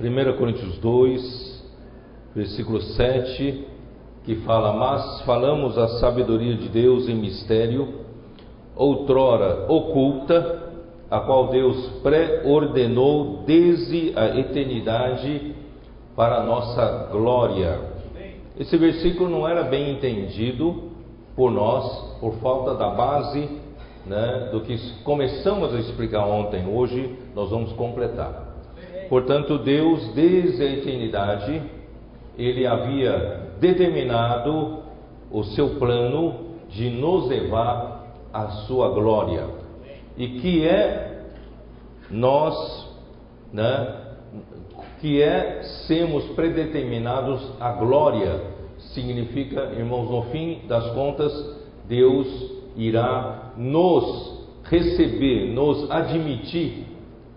1 Coríntios 2, versículo 7, que fala: Mas falamos a sabedoria de Deus em mistério, outrora oculta, a qual Deus pré-ordenou desde a eternidade para a nossa glória. Esse versículo não era bem entendido por nós, por falta da base né, do que começamos a explicar ontem. Hoje nós vamos completar. Portanto, Deus, desde a eternidade, ele havia determinado o seu plano de nos levar à sua glória. E que é nós, né, que é sermos predeterminados à glória, significa, irmãos, no fim das contas, Deus irá nos receber, nos admitir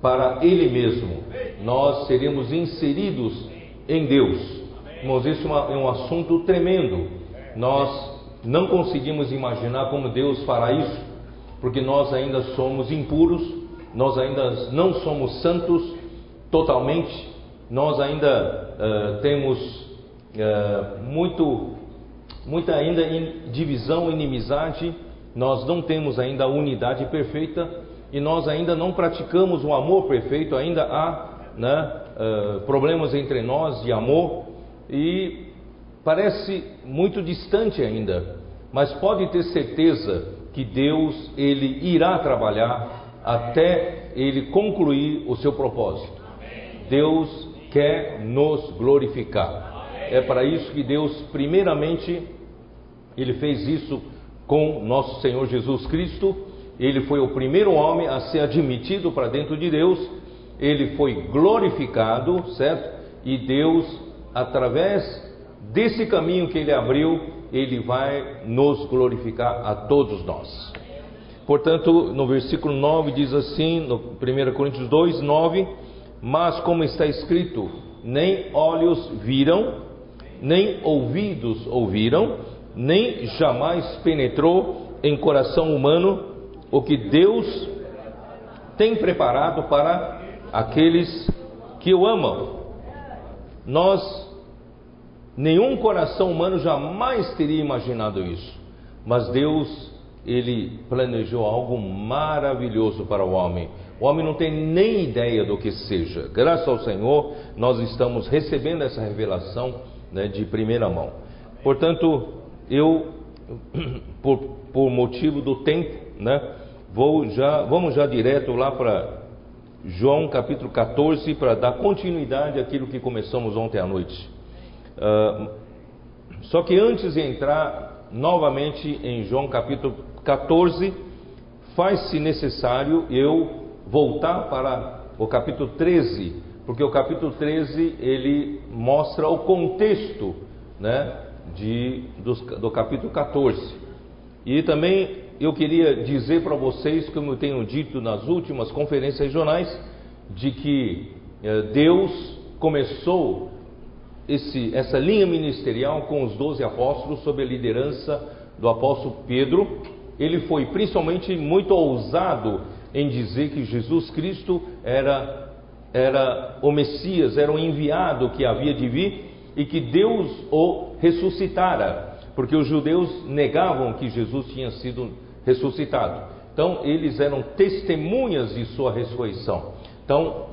para Ele mesmo. Nós seremos inseridos em Deus. Irmãos, isso é, é um assunto tremendo. Nós não conseguimos imaginar como Deus fará isso, porque nós ainda somos impuros, nós ainda não somos santos totalmente, nós ainda uh, temos uh, muito, muita ainda divisão, inimizade, nós não temos ainda a unidade perfeita e nós ainda não praticamos o amor perfeito, ainda há né, uh, problemas entre nós de amor e parece muito distante ainda, mas pode ter certeza que Deus ele irá trabalhar até ele concluir o seu propósito. Deus quer nos glorificar. É para isso que Deus, primeiramente, ele fez isso com nosso Senhor Jesus Cristo. Ele foi o primeiro homem a ser admitido para dentro de Deus. Ele foi glorificado, certo? E Deus, através desse caminho que ele abriu, ele vai nos glorificar a todos nós. Portanto, no versículo 9 diz assim, no 1 Coríntios 2, 9 mas, como está escrito, nem olhos viram, nem ouvidos ouviram, nem jamais penetrou em coração humano o que Deus tem preparado para aqueles que o amam. Nós, nenhum coração humano jamais teria imaginado isso, mas Deus, ele planejou algo maravilhoso para o homem o homem não tem nem ideia do que seja. Graças ao Senhor, nós estamos recebendo essa revelação né, de primeira mão. Portanto, eu, por, por motivo do tempo, né, vou já, vamos já direto lá para João capítulo 14 para dar continuidade àquilo que começamos ontem à noite. Uh, só que antes de entrar novamente em João capítulo 14, faz-se necessário eu voltar para o capítulo 13, porque o capítulo 13 ele mostra o contexto né, de, do, capítulo 14. E também eu queria dizer para vocês, como eu tenho dito nas últimas conferências regionais, de que eh, Deus começou esse, essa linha ministerial com os doze apóstolos, sob a liderança do apóstolo Pedro. Ele foi principalmente muito ousado em dizer que Jesus Cristo era, era o Messias, era o enviado que havia de vir e que Deus o ressuscitara, porque os judeus negavam que Jesus tinha sido ressuscitado. Então, eles eram testemunhas de sua ressurreição. Então,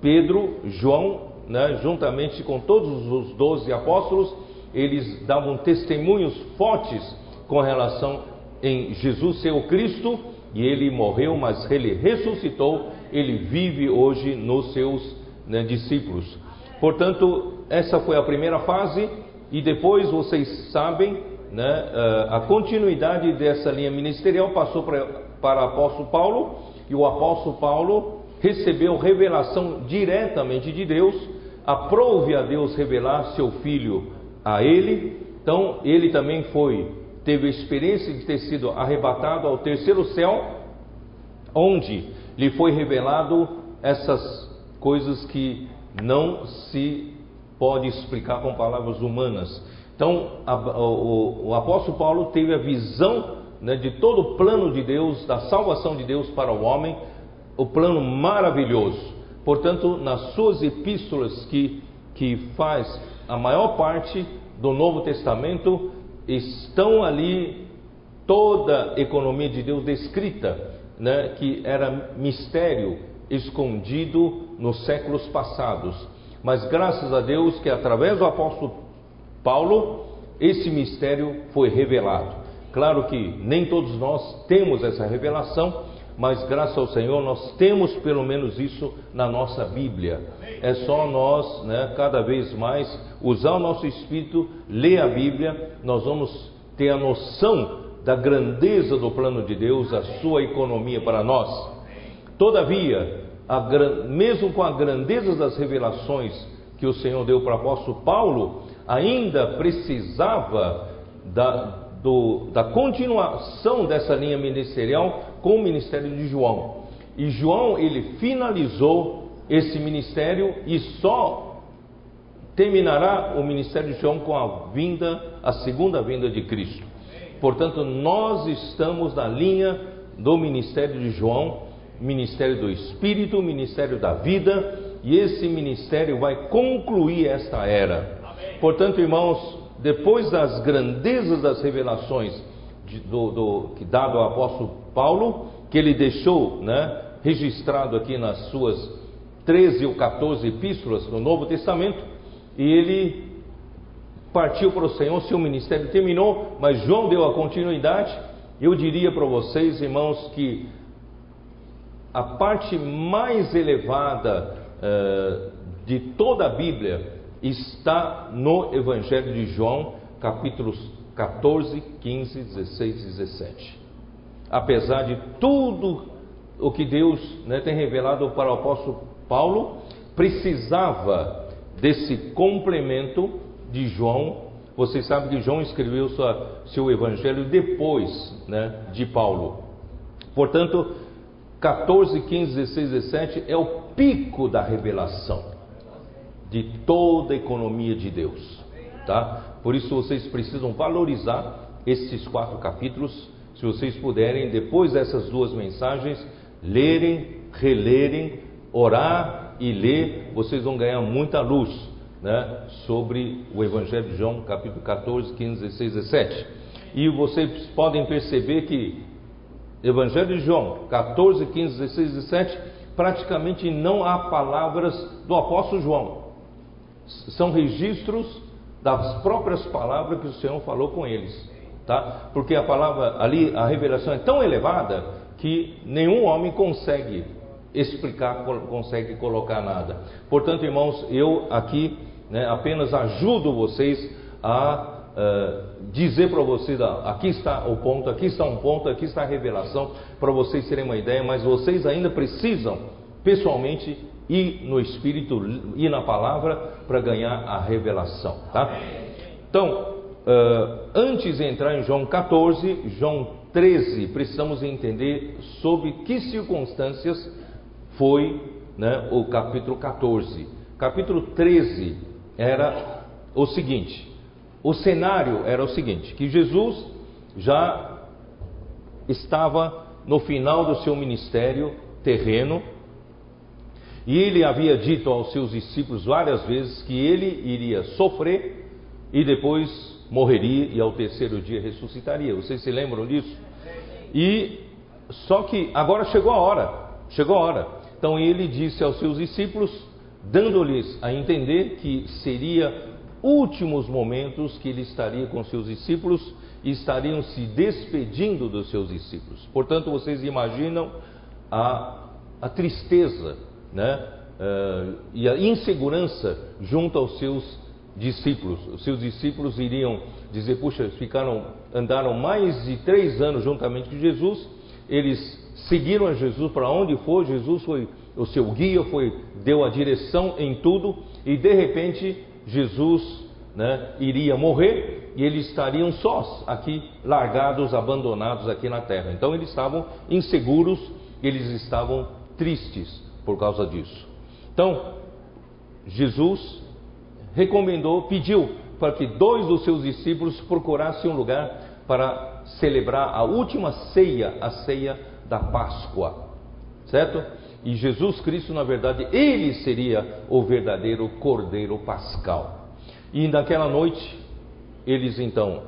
Pedro, João, né, juntamente com todos os doze apóstolos, eles davam testemunhos fortes com relação em Jesus ser o Cristo e ele morreu, mas ele ressuscitou, ele vive hoje nos seus né, discípulos. Portanto, essa foi a primeira fase, e depois vocês sabem, né, eh, a continuidade dessa linha ministerial passou para, para o apóstolo Paulo, e o apóstolo Paulo recebeu revelação diretamente de Deus, aprove a Deus revelar seu filho a ele, então ele também foi teve a experiência de ter sido arrebatado ao terceiro céu, onde lhe foi revelado essas coisas que não se pode explicar com palavras humanas. Então, a, o, o, apóstolo Paulo teve a visão né, de todo o plano de Deus, da salvação de Deus para o homem, o plano maravilhoso. portanto, nas suas epístolas que, que faz a maior parte do Novo Testamento, estão ali toda a economia de Deus descrita, né, que era mistério escondido nos séculos passados. Mas graças a Deus que através do apóstolo Paulo, esse mistério foi revelado. Claro que nem todos nós temos essa revelação, mas graças ao Senhor nós temos pelo menos isso na nossa Bíblia. É só nós, né, cada vez mais, usar o nosso espírito, ler a Bíblia, nós vamos ter a noção da grandeza do plano de Deus, a sua economia para nós. Todavia, a, mesmo com a grandeza das revelações que o Senhor deu para o apóstolo Paulo, ainda precisava da, do, da continuação dessa linha ministerial com o ministério de João. E João, ele finalizou esse ministério e só terminará o ministério de João com a vinda, a segunda vinda de Cristo. Portanto, nós estamos na linha do ministério de João, ministério do Espírito, ministério da vida, e esse ministério vai concluir esta era. Portanto, irmãos, depois das grandezas das revelações de, do, do, que dado ao apóstolo Paulo, que ele deixou né, registrado aqui nas suas 13 ou 14 epístolas no Novo Testamento, e ele partiu para o Senhor, seu ministério terminou, mas João deu a continuidade. Eu diria para vocês, irmãos, que a parte mais elevada uh, de toda a Bíblia está no Evangelho de João, capítulos 14, 15, 16 e 17. Apesar de tudo o que Deus né, tem revelado para o apóstolo Paulo, precisava desse complemento de João. Vocês sabem que João escreveu sua, seu evangelho depois né, de Paulo. Portanto, 14, 15, 16, 17 é o pico da revelação de toda a economia de Deus, tá? Por isso vocês precisam valorizar esses quatro capítulos, se vocês puderem, depois dessas duas mensagens, lerem, relerem, orar e ler, vocês vão ganhar muita luz, né, sobre o Evangelho de João, capítulo 14, 15, 16, 17. E vocês podem perceber que Evangelho de João, 14, 15, 16, 17, praticamente não há palavras do apóstolo João são registros das próprias palavras que o Senhor falou com eles, tá? Porque a palavra ali, a revelação é tão elevada que nenhum homem consegue explicar, consegue colocar nada. Portanto, irmãos, eu aqui né, apenas ajudo vocês a uh, dizer para vocês: aqui está o ponto, aqui está um ponto, aqui está a revelação, para vocês terem uma ideia, mas vocês ainda precisam pessoalmente e no Espírito e na palavra para ganhar a revelação, tá? Então, uh, antes de entrar em João 14, João 13, precisamos entender sob que circunstâncias foi né, o capítulo 14. Capítulo 13 era o seguinte: o cenário era o seguinte, que Jesus já estava no final do seu ministério terreno, e ele havia dito aos seus discípulos várias vezes que ele iria sofrer e depois morreria e ao terceiro dia ressuscitaria. Vocês se lembram disso? E só que agora chegou a hora, chegou a hora. Então ele disse aos seus discípulos, dando-lhes a entender que seria últimos momentos que ele estaria com seus discípulos e estariam se despedindo dos seus discípulos. Portanto, vocês imaginam a, a tristeza né, uh, e a insegurança junto aos seus discípulos. Os seus discípulos iriam dizer: puxa, ficaram, andaram mais de três anos juntamente com Jesus, eles seguiram a Jesus para onde for, Jesus foi o seu guia, foi deu a direção em tudo, e de repente Jesus né, iria morrer e eles estariam sós aqui, largados, abandonados aqui na terra. Então eles estavam inseguros, eles estavam tristes por causa disso. Então, Jesus recomendou, pediu para que dois dos seus discípulos procurassem um lugar para celebrar a última ceia, a ceia da Páscoa, certo? E Jesus Cristo, na verdade, ele seria o verdadeiro Cordeiro Pascal. E naquela noite, eles então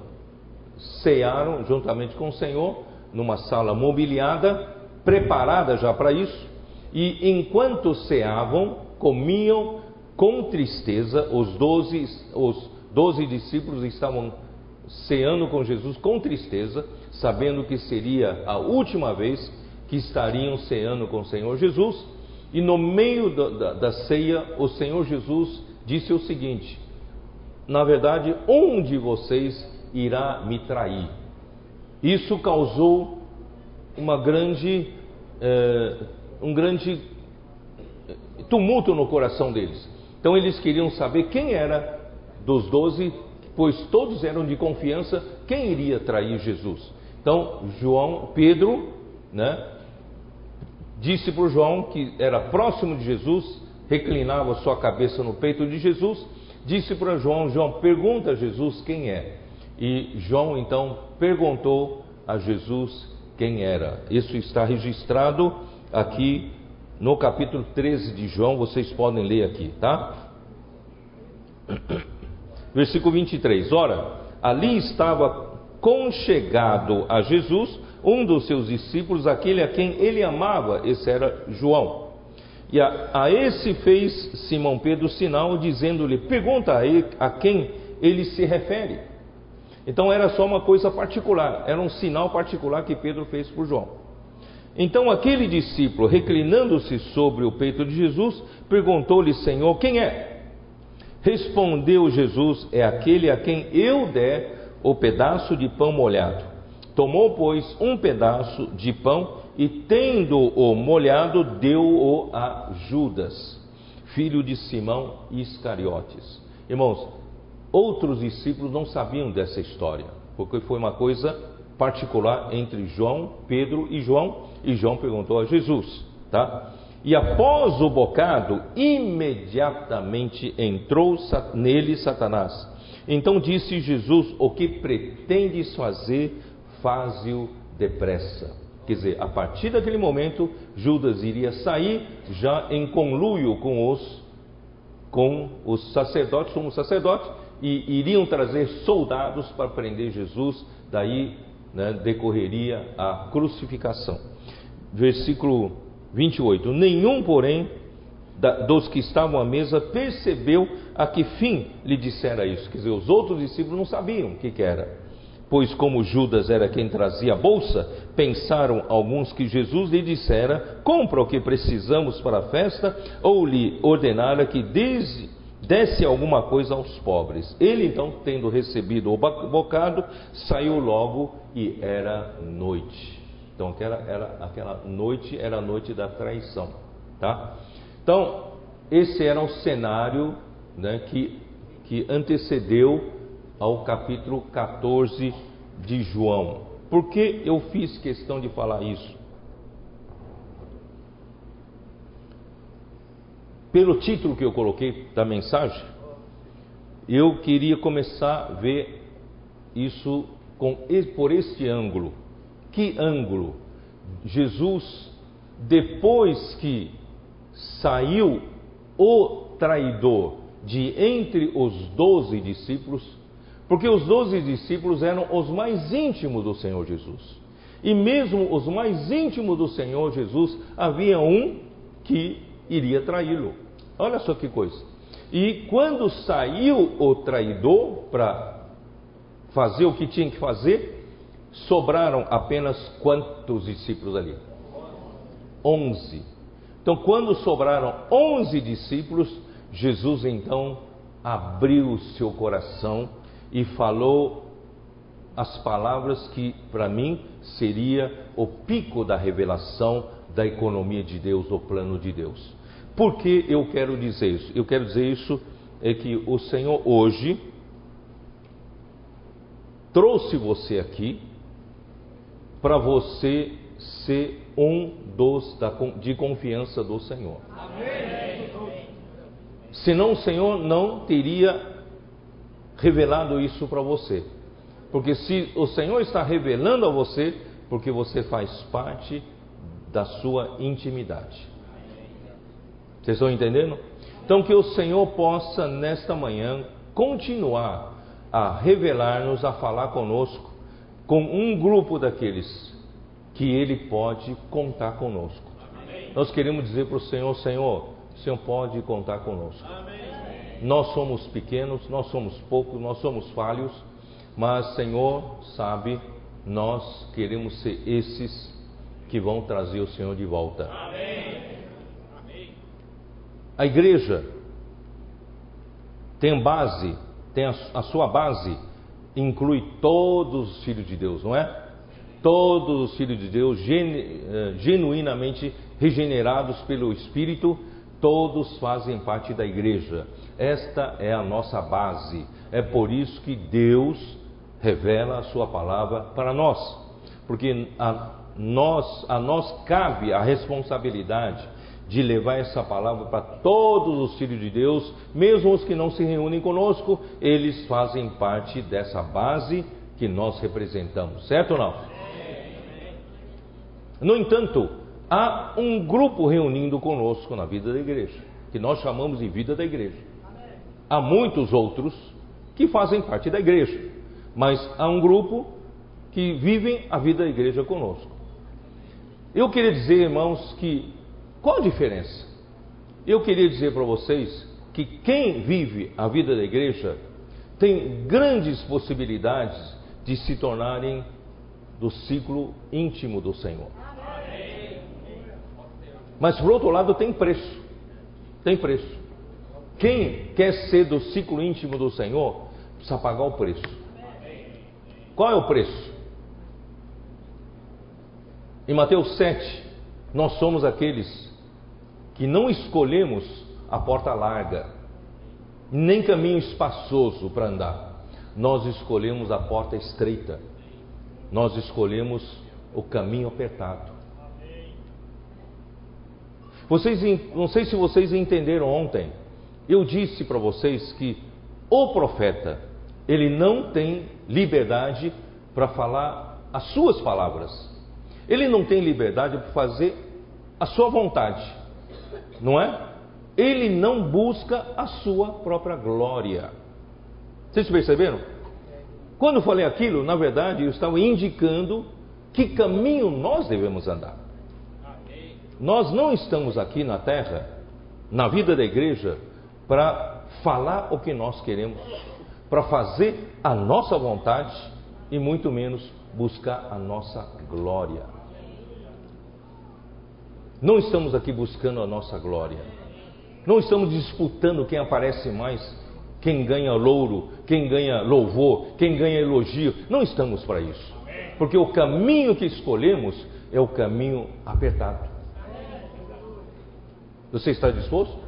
cearam juntamente com o Senhor, numa sala mobiliada, preparada já para isso, e enquanto ceavam, comiam com tristeza, os doze, os doze discípulos estavam ceando com Jesus com tristeza, sabendo que seria a última vez que estariam ceando com o Senhor Jesus, e no meio da, da, da ceia, o Senhor Jesus disse o seguinte: Na verdade, um de vocês irá me trair. Isso causou uma grande, eh, um grande tumulto no coração deles. Então eles queriam saber quem era dos doze, pois todos eram de confiança, quem iria trair Jesus. Então João, Pedro, né, disse para João que era próximo de Jesus, reclinava sua cabeça no peito de Jesus, disse para João: João, pergunta a Jesus quem é. E João então perguntou a Jesus quem era. Isso está registrado aqui no capítulo 13 de João, vocês podem ler aqui, tá? Versículo 23. Ora, ali estava conchegado a Jesus um dos seus discípulos, aquele a quem ele amava, esse era João. E a, a esse fez Simão Pedro sinal, dizendo-lhe: Pergunta a, ele, a quem ele se refere. Então era só uma coisa particular, era um sinal particular que Pedro fez por João. Então aquele discípulo, reclinando-se sobre o peito de Jesus, perguntou-lhe: Senhor, quem é? Respondeu Jesus: É aquele a quem eu der o pedaço de pão molhado. Tomou, pois, um pedaço de pão e, tendo-o molhado, deu-o a Judas, filho de Simão Iscariotes. Irmãos, outros discípulos não sabiam dessa história, porque foi uma coisa particular entre João, Pedro e João, e João perguntou a Jesus, tá? E após o bocado, imediatamente entrou nele Satanás. Então disse Jesus: O que pretendes fazer? faze-o depressa. Quer dizer, a partir daquele momento, Judas iria sair já em conluio com os, com os sacerdotes, como sacerdote, e iriam trazer soldados para prender Jesus, daí né, decorreria a crucificação. Versículo 28: Nenhum, porém, da, dos que estavam à mesa percebeu a que fim lhe dissera isso. Quer dizer, os outros discípulos não sabiam o que, que era pois como Judas era quem trazia a bolsa, pensaram alguns que Jesus lhe dissera: Compra o que precisamos para a festa, ou lhe ordenara que desse alguma coisa aos pobres. Ele então, tendo recebido o bocado, saiu logo e era noite. Então aquela, era, aquela noite era a noite da traição, tá? Então esse era o cenário né, que, que antecedeu ao capítulo 14 de João. Por que eu fiz questão de falar isso? Pelo título que eu coloquei da mensagem, eu queria começar a ver isso com, por este ângulo. Que ângulo? Jesus, depois que saiu o traidor de entre os doze discípulos, porque os doze discípulos eram os mais íntimos do Senhor Jesus. E mesmo os mais íntimos do Senhor Jesus, havia um que iria traí-lo. Olha só que coisa. E quando saiu o traidor para fazer o que tinha que fazer, sobraram apenas quantos discípulos ali? Onze. Então, quando sobraram onze discípulos, Jesus então abriu seu coração e falou as palavras que para mim seria o pico da revelação da economia de Deus, do plano de Deus. Por que eu quero dizer isso? Eu quero dizer isso é que o Senhor hoje trouxe você aqui para você ser um dos da, de confiança do Senhor. Amém. Senão o Senhor não teria revelado isso para você. Porque se o Senhor está revelando a você, porque você faz parte da sua intimidade. Vocês estão entendendo? Então, que o Senhor possa, nesta manhã, continuar a revelar-nos, a falar conosco, com um grupo daqueles que Ele pode contar conosco. Amém. Nós queremos dizer para o Senhor: Senhor, o Senhor pode contar conosco. Amém. Nós somos pequenos, nós somos poucos, nós somos falhos, mas Senhor sabe, nós queremos ser esses que vão trazer o Senhor de volta. Amém. A igreja tem base, tem a, a sua base, inclui todos os filhos de Deus, não é? Todos os filhos de Deus, eh, genuinamente regenerados pelo Espírito, todos fazem parte da igreja. Esta é a nossa base. É por isso que Deus revela a sua palavra para nós. Porque a nós, a nós cabe a responsabilidade de levar essa palavra para todos os filhos de Deus, mesmo os que não se reúnem conosco, eles fazem parte dessa base que nós representamos, certo ou não? No entanto, há um grupo reunindo conosco na vida da igreja, que nós chamamos de vida da igreja. Há muitos outros que fazem parte da igreja, mas há um grupo que vivem a vida da igreja conosco. Eu queria dizer, irmãos, que qual a diferença? Eu queria dizer para vocês que quem vive a vida da igreja tem grandes possibilidades de se tornarem do ciclo íntimo do Senhor. Mas por outro lado tem preço. Tem preço. Quem quer ser do ciclo íntimo do Senhor precisa pagar o preço. Qual é o preço? Em Mateus 7, nós somos aqueles que não escolhemos a porta larga, nem caminho espaçoso para andar. Nós escolhemos a porta estreita. Nós escolhemos o caminho apertado. Vocês, não sei se vocês entenderam ontem. Eu disse para vocês que o profeta, ele não tem liberdade para falar as suas palavras. Ele não tem liberdade para fazer a sua vontade não é? Ele não busca a sua própria glória. Vocês perceberam? Quando eu falei aquilo, na verdade, eu estava indicando que caminho nós devemos andar. Nós não estamos aqui na terra, na vida da igreja, para falar o que nós queremos, para fazer a nossa vontade e muito menos buscar a nossa glória. Não estamos aqui buscando a nossa glória. Não estamos disputando quem aparece mais, quem ganha louro, quem ganha louvor, quem ganha elogio. Não estamos para isso. Porque o caminho que escolhemos é o caminho apertado. Você está disposto?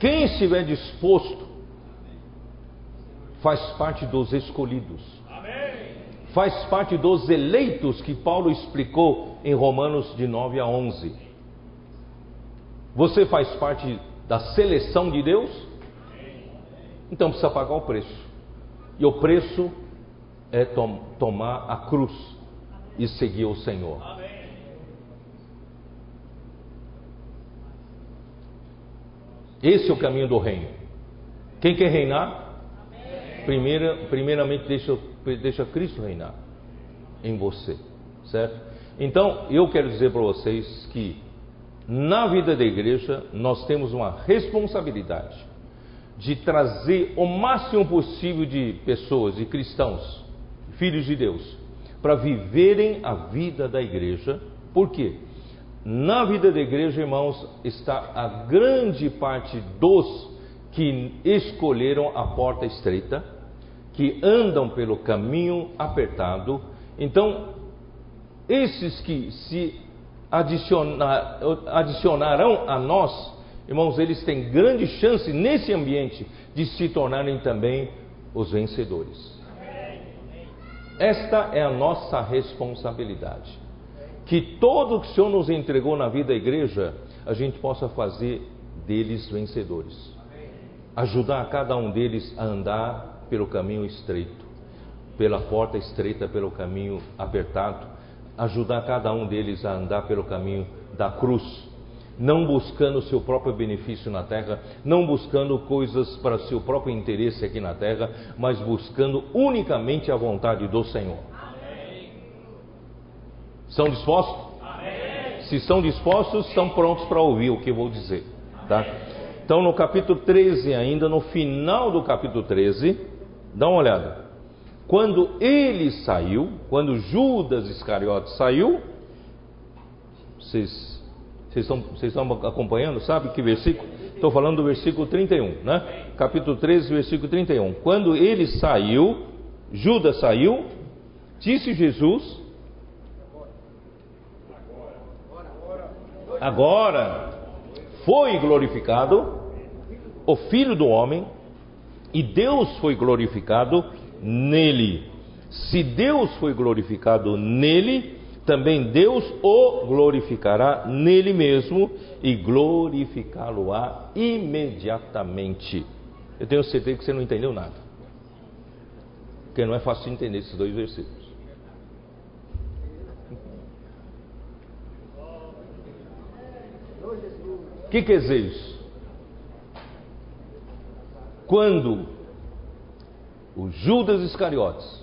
Quem estiver disposto faz parte dos escolhidos faz parte dos eleitos que Paulo explicou em Romanos de 9 a 11. Você faz parte da seleção de Deus? Então precisa pagar o preço. E o preço é tom tomar a cruz e seguir o Senhor. Esse é o caminho do reino. Quem quer reinar? Primeira, primeiramente deixa deixa Cristo reinar em você, certo? Então, eu quero dizer para vocês que na vida da igreja nós temos uma responsabilidade de trazer o máximo possível de pessoas, de cristãos, filhos de Deus, para viverem a vida da igreja. Por quê? Na vida da igreja, irmãos, está a grande parte dos que escolheram a porta estreita que andam pelo caminho apertado. Então, esses que se adicionar, adicionarão a nós, irmãos, eles têm grande chance nesse ambiente de se tornarem também os vencedores. Esta é a nossa responsabilidade. Que todo o que o Senhor nos entregou na vida da igreja, a gente possa fazer deles vencedores. Ajudar cada um deles a andar pelo caminho estreito, pela porta estreita, pelo caminho apertado, ajudar cada um deles a andar pelo caminho da cruz, não buscando o seu próprio benefício na terra, não buscando coisas para seu próprio interesse aqui na terra, mas buscando unicamente a vontade do Senhor. Amém. São dispostos? Amém. Se são dispostos, estão prontos para ouvir o que eu vou dizer, tá? Então, no capítulo 13, ainda no final do capítulo 13, dá uma olhada. Quando ele saiu, quando Judas Iscariotes saiu, vocês, vocês, estão, vocês estão acompanhando? Sabe que versículo? Estou falando do versículo 31, né? Capítulo 13, versículo 31. Quando ele saiu, Judas saiu, disse Jesus: Agora foi glorificado o Filho do Homem, e Deus foi glorificado nele. Se Deus foi glorificado nele, também Deus o glorificará nele mesmo e glorificá-lo-á imediatamente. Eu tenho certeza que você não entendeu nada. Porque não é fácil entender esses dois versículos. O que quer dizer isso? Quando o Judas Iscariotes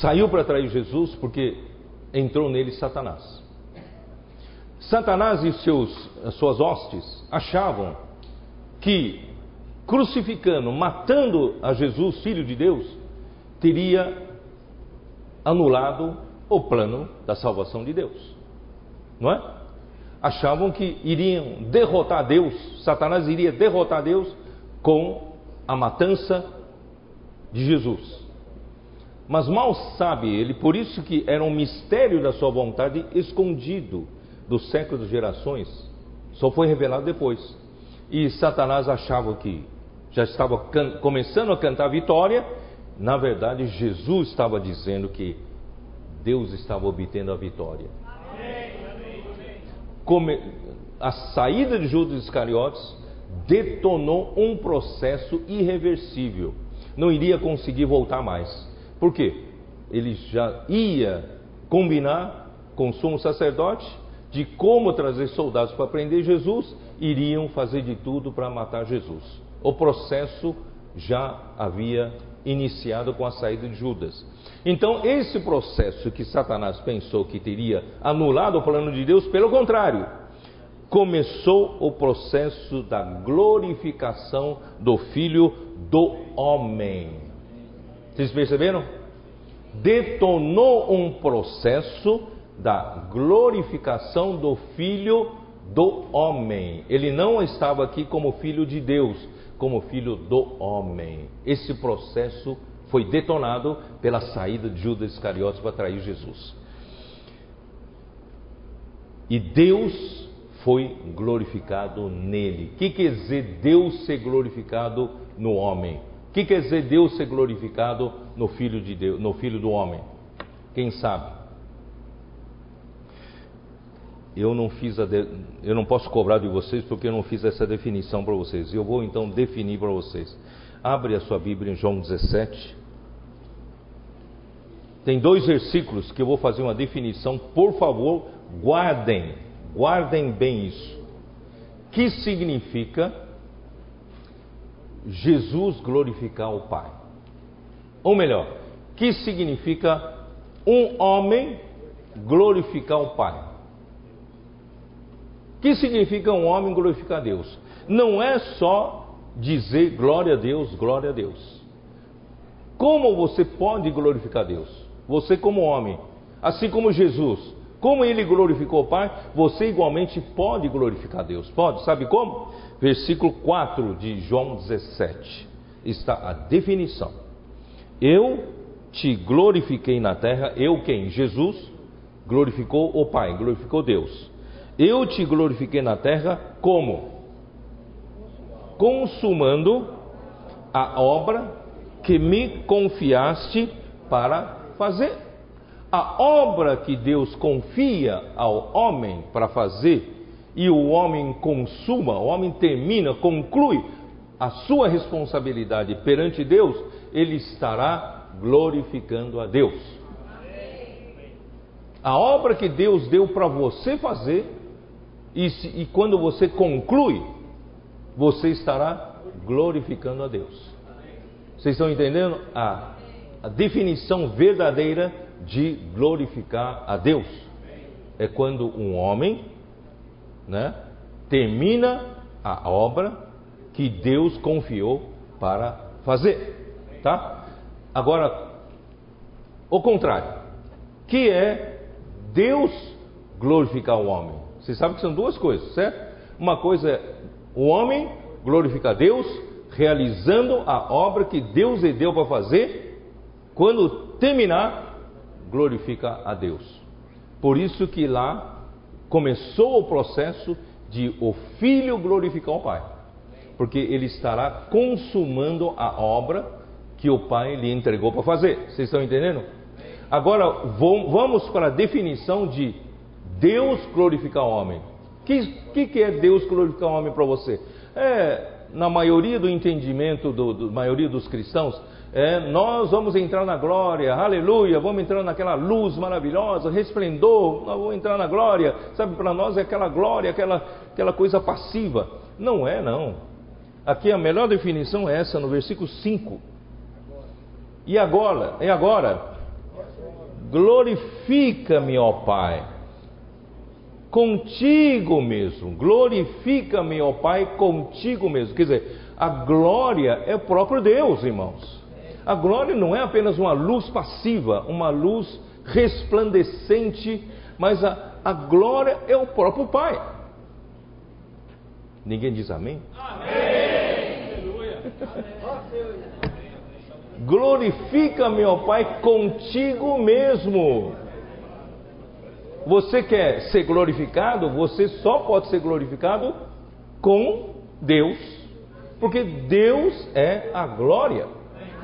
saiu para trair Jesus porque entrou nele Satanás. Satanás e seus, suas hostes achavam que crucificando, matando a Jesus, filho de Deus, teria anulado o plano da salvação de Deus. Não é? Achavam que iriam derrotar Deus, Satanás iria derrotar Deus com a matança de Jesus. Mas mal sabe ele, por isso que era um mistério da sua vontade escondido dos séculos e gerações, só foi revelado depois. E Satanás achava que já estava começando a cantar vitória, na verdade Jesus estava dizendo que Deus estava obtendo a vitória a saída de Judas Iscariotes detonou um processo irreversível. Não iria conseguir voltar mais. Por quê? Ele já ia combinar com o sumo sacerdote de como trazer soldados para prender Jesus, iriam fazer de tudo para matar Jesus. O processo já havia iniciado com a saída de Judas. Então, esse processo que Satanás pensou que teria anulado o plano de Deus, pelo contrário, começou o processo da glorificação do Filho do Homem. Vocês perceberam? Detonou um processo da glorificação do Filho do Homem. Ele não estava aqui como Filho de Deus, como Filho do Homem. Esse processo foi detonado pela saída de Judas Iscariotes para trair Jesus. E Deus foi glorificado nele. O que quer dizer Deus ser glorificado no homem? O que quer dizer Deus ser glorificado no filho de Deus, no filho do homem? Quem sabe? Eu não fiz a de... eu não posso cobrar de vocês porque eu não fiz essa definição para vocês. Eu vou então definir para vocês. Abre a sua Bíblia em João 17. Tem dois versículos que eu vou fazer uma definição, por favor, guardem, guardem bem isso. Que significa Jesus glorificar o Pai? Ou melhor, que significa um homem glorificar o Pai? Que significa um homem glorificar Deus? Não é só dizer glória a Deus, glória a Deus. Como você pode glorificar Deus? você como homem, assim como Jesus, como ele glorificou o Pai, você igualmente pode glorificar Deus. Pode, sabe como? Versículo 4 de João 17 está a definição. Eu te glorifiquei na terra, eu quem? Jesus glorificou o Pai, glorificou Deus. Eu te glorifiquei na terra como? Consumando a obra que me confiaste para fazer. A obra que Deus confia ao homem para fazer e o homem consuma, o homem termina, conclui a sua responsabilidade perante Deus, ele estará glorificando a Deus. A obra que Deus deu para você fazer, e, se, e quando você conclui, você estará glorificando a Deus. Vocês estão entendendo a, a definição verdadeira de glorificar a Deus? É quando um homem né, termina a obra que Deus confiou para fazer. Tá? Agora, o contrário, que é Deus glorificar o homem. Vocês sabem que são duas coisas, certo? Uma coisa é o homem glorificar Deus, realizando a obra que Deus lhe deu para fazer, quando terminar, glorifica a Deus. Por isso que lá começou o processo de o filho glorificar o pai, porque ele estará consumando a obra que o pai lhe entregou para fazer. Vocês estão entendendo? Agora vamos para a definição de Deus glorificar o homem. O que, que, é Deus glorificar o homem para você? É na maioria do entendimento do, do maioria dos cristãos, é, nós vamos entrar na glória, aleluia, vamos entrar naquela luz maravilhosa, resplendor, nós vamos entrar na glória, sabe, para nós é aquela glória, aquela, aquela coisa passiva. Não é, não. Aqui a melhor definição é essa, no versículo 5. E agora, e agora? Glorifica-me, ó Pai contigo mesmo. Glorifica-me, ó Pai, contigo mesmo. Quer dizer, a glória é o próprio Deus, irmãos. A glória não é apenas uma luz passiva, uma luz resplandecente, mas a, a glória é o próprio Pai. Ninguém diz amém? Amém! Glorifica-me, ó Pai, contigo mesmo. Você quer ser glorificado? Você só pode ser glorificado com Deus, porque Deus é a glória,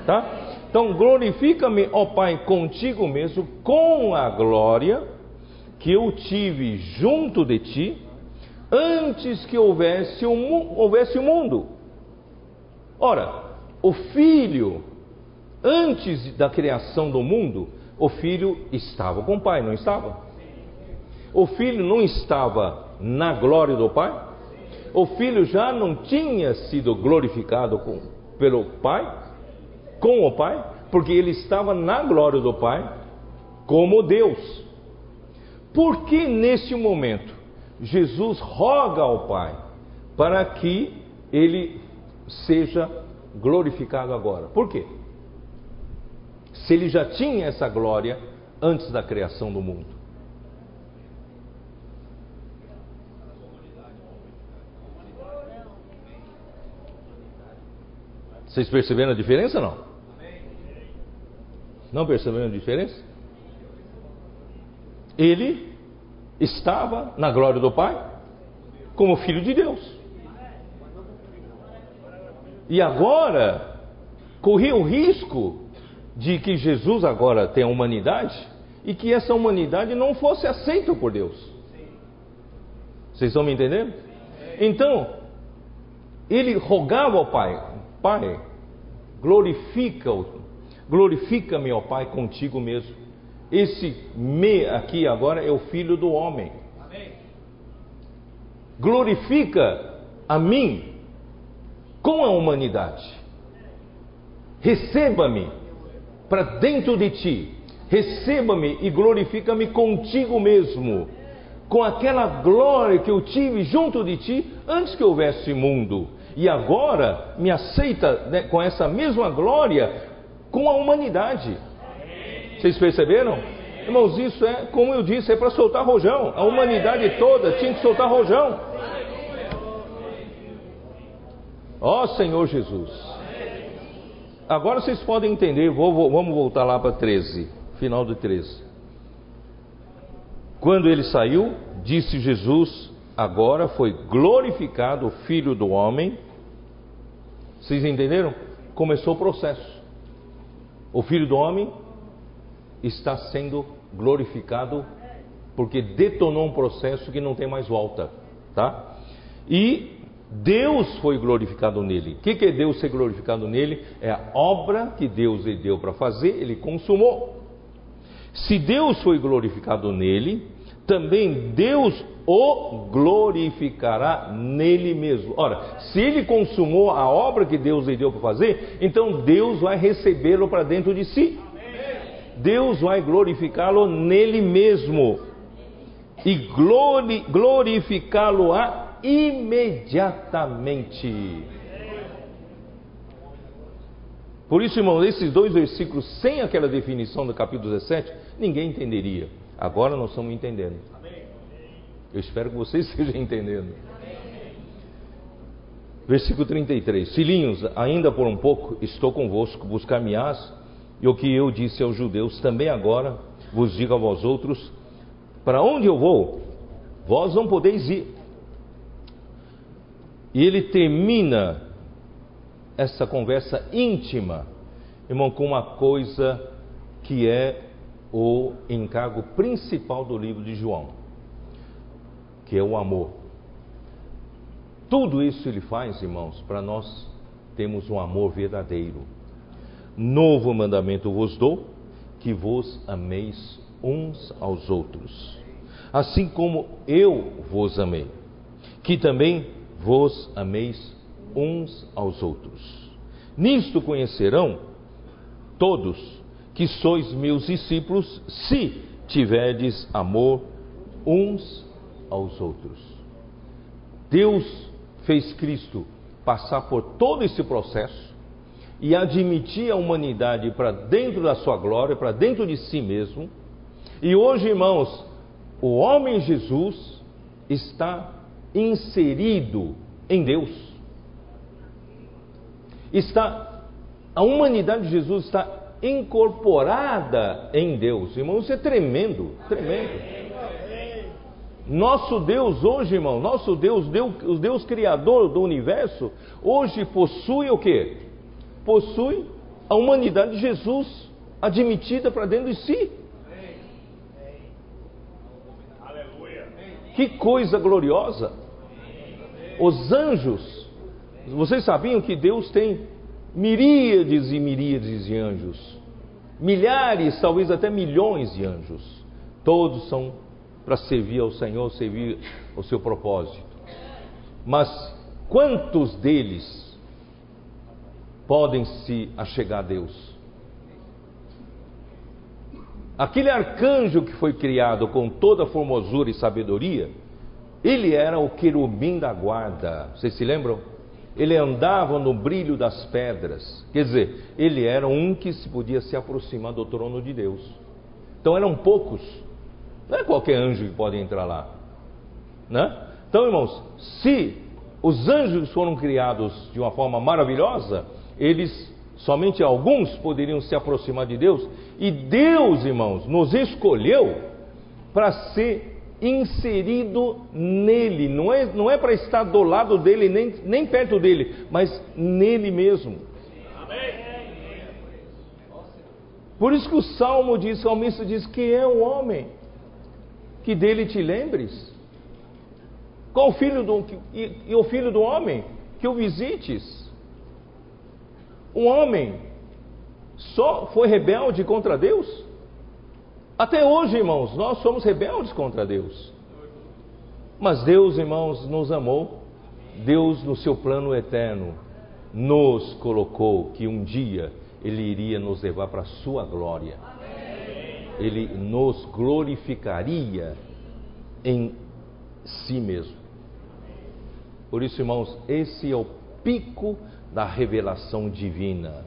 tá? Então glorifica-me, ó Pai, contigo mesmo, com a glória que eu tive junto de ti, antes que houvesse um, houvesse o um mundo. Ora, o Filho, antes da criação do mundo, o Filho estava com o Pai, não estava? O filho não estava na glória do Pai? O filho já não tinha sido glorificado com, pelo Pai? Com o Pai? Porque ele estava na glória do Pai como Deus. Por que neste momento Jesus roga ao Pai para que ele seja glorificado agora? Por quê? Se ele já tinha essa glória antes da criação do mundo. Vocês perceberam a diferença não? Não perceberam a diferença? Ele estava na glória do Pai como filho de Deus. E agora corria o risco de que Jesus agora tenha humanidade e que essa humanidade não fosse aceita por Deus. Vocês estão me entendendo? Então, ele rogava ao Pai: Pai, glorifica-o, glorifica-me, ó Pai, contigo mesmo. Esse me aqui agora é o filho do homem. Amém. Glorifica a mim com a humanidade. Receba-me para dentro de ti. Receba-me e glorifica-me contigo mesmo, com aquela glória que eu tive junto de ti antes que houvesse mundo e agora me aceita né, com essa mesma glória com a humanidade. Vocês perceberam? Irmãos, isso é, como eu disse, é para soltar rojão. A humanidade toda tinha que soltar rojão. Ó oh, Senhor Jesus. Agora vocês podem entender, vou, vou, vamos voltar lá para 13, final do 13. Quando ele saiu, disse Jesus: Agora foi glorificado o Filho do Homem vocês entenderam? Começou o processo. O Filho do Homem está sendo glorificado porque detonou um processo que não tem mais volta, tá? E Deus foi glorificado nele. O que, é Deus ser glorificado nele? É a obra que Deus lhe deu para fazer, ele consumou. Se Deus foi glorificado nele, também Deus o glorificará nele mesmo. Ora, se ele consumou a obra que Deus lhe deu para fazer, então Deus vai recebê-lo para dentro de si. Deus vai glorificá-lo nele mesmo e glori, glorificá-lo-á imediatamente. Por isso, irmão, esses dois versículos, sem aquela definição do capítulo 17, ninguém entenderia. Agora nós estamos entendendo. Eu espero que vocês estejam entendendo. Versículo 33: Filhinhos, ainda por um pouco estou convosco, buscar-me-ás, e o que eu disse aos judeus, também agora vos digo a vós outros: para onde eu vou, vós não podeis ir. E ele termina essa conversa íntima, irmão, com uma coisa que é o encargo principal do livro de João, que é o amor. Tudo isso ele faz, irmãos, para nós termos um amor verdadeiro. Novo mandamento vos dou, que vos ameis uns aos outros, assim como eu vos amei, que também vos ameis uns aos outros. Nisto conhecerão todos que sois meus discípulos, se tiverdes amor uns aos outros. Deus fez Cristo passar por todo esse processo e admitir a humanidade para dentro da sua glória, para dentro de si mesmo. E hoje, irmãos, o homem Jesus está inserido em Deus está a humanidade de Jesus está incorporada em Deus. Irmão, isso é tremendo, tremendo. Nosso Deus hoje, irmão, nosso Deus, o Deus criador do universo, hoje possui o que? Possui a humanidade de Jesus admitida para dentro de si. Que coisa gloriosa! Os anjos vocês sabiam que Deus tem miríades e miríades de anjos, milhares, talvez até milhões de anjos. Todos são para servir ao Senhor, servir ao seu propósito. Mas quantos deles podem se achegar a Deus? Aquele arcanjo que foi criado com toda formosura e sabedoria, ele era o querubim da guarda. Vocês se lembram? Ele andava no brilho das pedras. Quer dizer, ele era um que se podia se aproximar do trono de Deus. Então eram poucos. Não é qualquer anjo que pode entrar lá. Né? Então, irmãos, se os anjos foram criados de uma forma maravilhosa, eles somente alguns poderiam se aproximar de Deus, e Deus, irmãos, nos escolheu para ser inserido nele, não é, não é para estar do lado dele, nem, nem perto dele, mas nele mesmo. Por isso que o Salmo diz, o salmista diz que é o homem que dele te lembres. Qual o filho do, e, e o filho do homem que o visites? Um homem só foi rebelde contra Deus? Até hoje, irmãos, nós somos rebeldes contra Deus. Mas Deus, irmãos, nos amou. Deus, no seu plano eterno, nos colocou que um dia Ele iria nos levar para a Sua glória. Ele nos glorificaria em si mesmo. Por isso, irmãos, esse é o pico da revelação divina.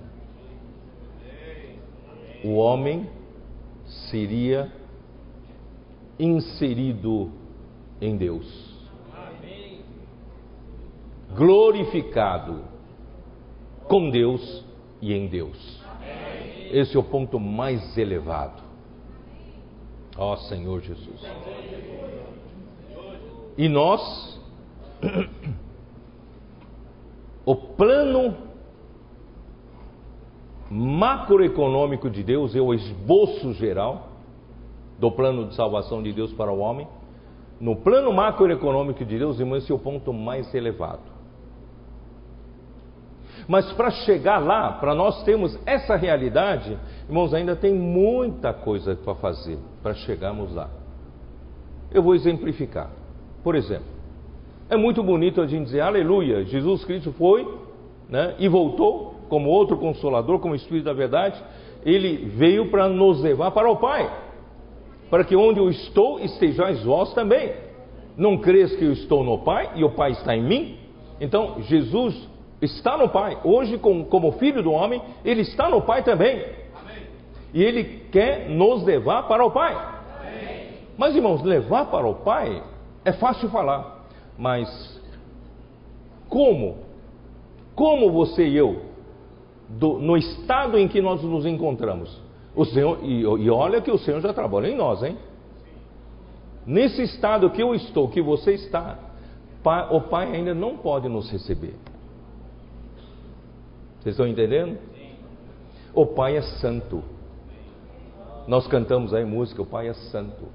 O homem seria inserido em Deus. Glorificado com Deus e em Deus. Esse é o ponto mais elevado. Ó Senhor Jesus. E nós, o plano macroeconômico de Deus é o esboço geral do plano de salvação de Deus para o homem. No plano macroeconômico de Deus, irmão, esse é o ponto mais elevado. Mas para chegar lá, para nós termos essa realidade, irmãos, ainda tem muita coisa para fazer para chegarmos lá. Eu vou exemplificar. Por exemplo, é muito bonito a gente dizer, aleluia, Jesus Cristo foi né, e voltou como outro consolador, como Espírito da Verdade. Ele veio para nos levar para o Pai, para que onde eu estou estejais vós também. Não crês que eu estou no Pai e o Pai está em mim? Então, Jesus está no Pai. Hoje, como filho do homem, ele está no Pai também. Amém. E ele quer nos levar para o Pai. Amém. Mas, irmãos, levar para o Pai é fácil falar, mas como? Como você e eu, do, no estado em que nós nos encontramos? O Senhor, e, e olha que o Senhor já trabalha em nós, hein? Nesse estado que eu estou, que você está, o Pai ainda não pode nos receber. Vocês estão entendendo? O Pai é santo. Nós cantamos aí música, o Pai é santo.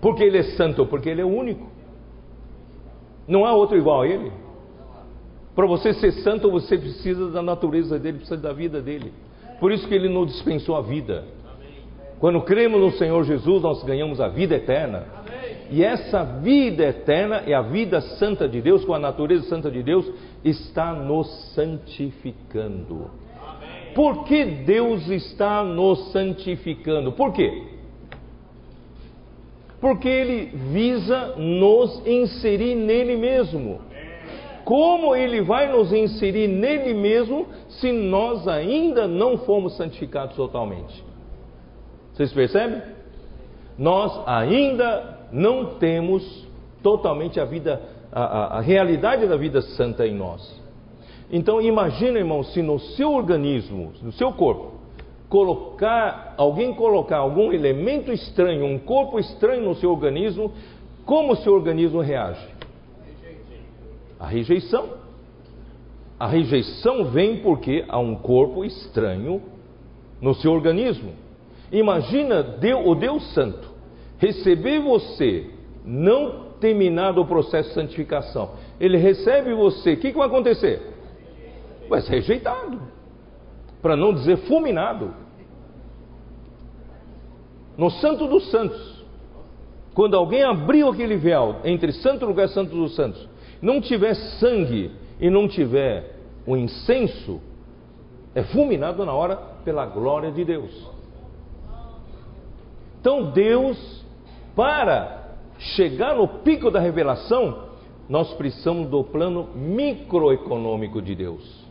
Por que Ele é santo? Porque Ele é único. Não há outro igual a Ele. Para você ser santo, você precisa da natureza dele, precisa da vida dele. Por isso que Ele nos dispensou a vida. Quando cremos no Senhor Jesus, nós ganhamos a vida eterna. E essa vida eterna é a vida santa de Deus, com a natureza santa de Deus, está nos santificando. Por que Deus está nos santificando? Por quê? Porque Ele visa nos inserir nele mesmo. Como Ele vai nos inserir nele mesmo se nós ainda não fomos santificados totalmente? Vocês percebem? Nós ainda não temos totalmente a vida, a, a, a realidade da vida santa em nós. Então imagina, irmão, se no seu organismo, no seu corpo, colocar, alguém colocar algum elemento estranho, um corpo estranho no seu organismo, como o seu organismo reage? A rejeição. A rejeição vem porque há um corpo estranho no seu organismo. Imagina Deus, o Deus Santo receber você, não terminado o processo de santificação. Ele recebe você, o que, que vai acontecer? Vai ser rejeitado, para não dizer fulminado. No Santo dos Santos, quando alguém abriu aquele véu entre Santo Lugar e Santo dos Santos, não tiver sangue e não tiver o incenso, é fulminado na hora pela glória de Deus. Então Deus, para chegar no pico da revelação, nós precisamos do plano microeconômico de Deus.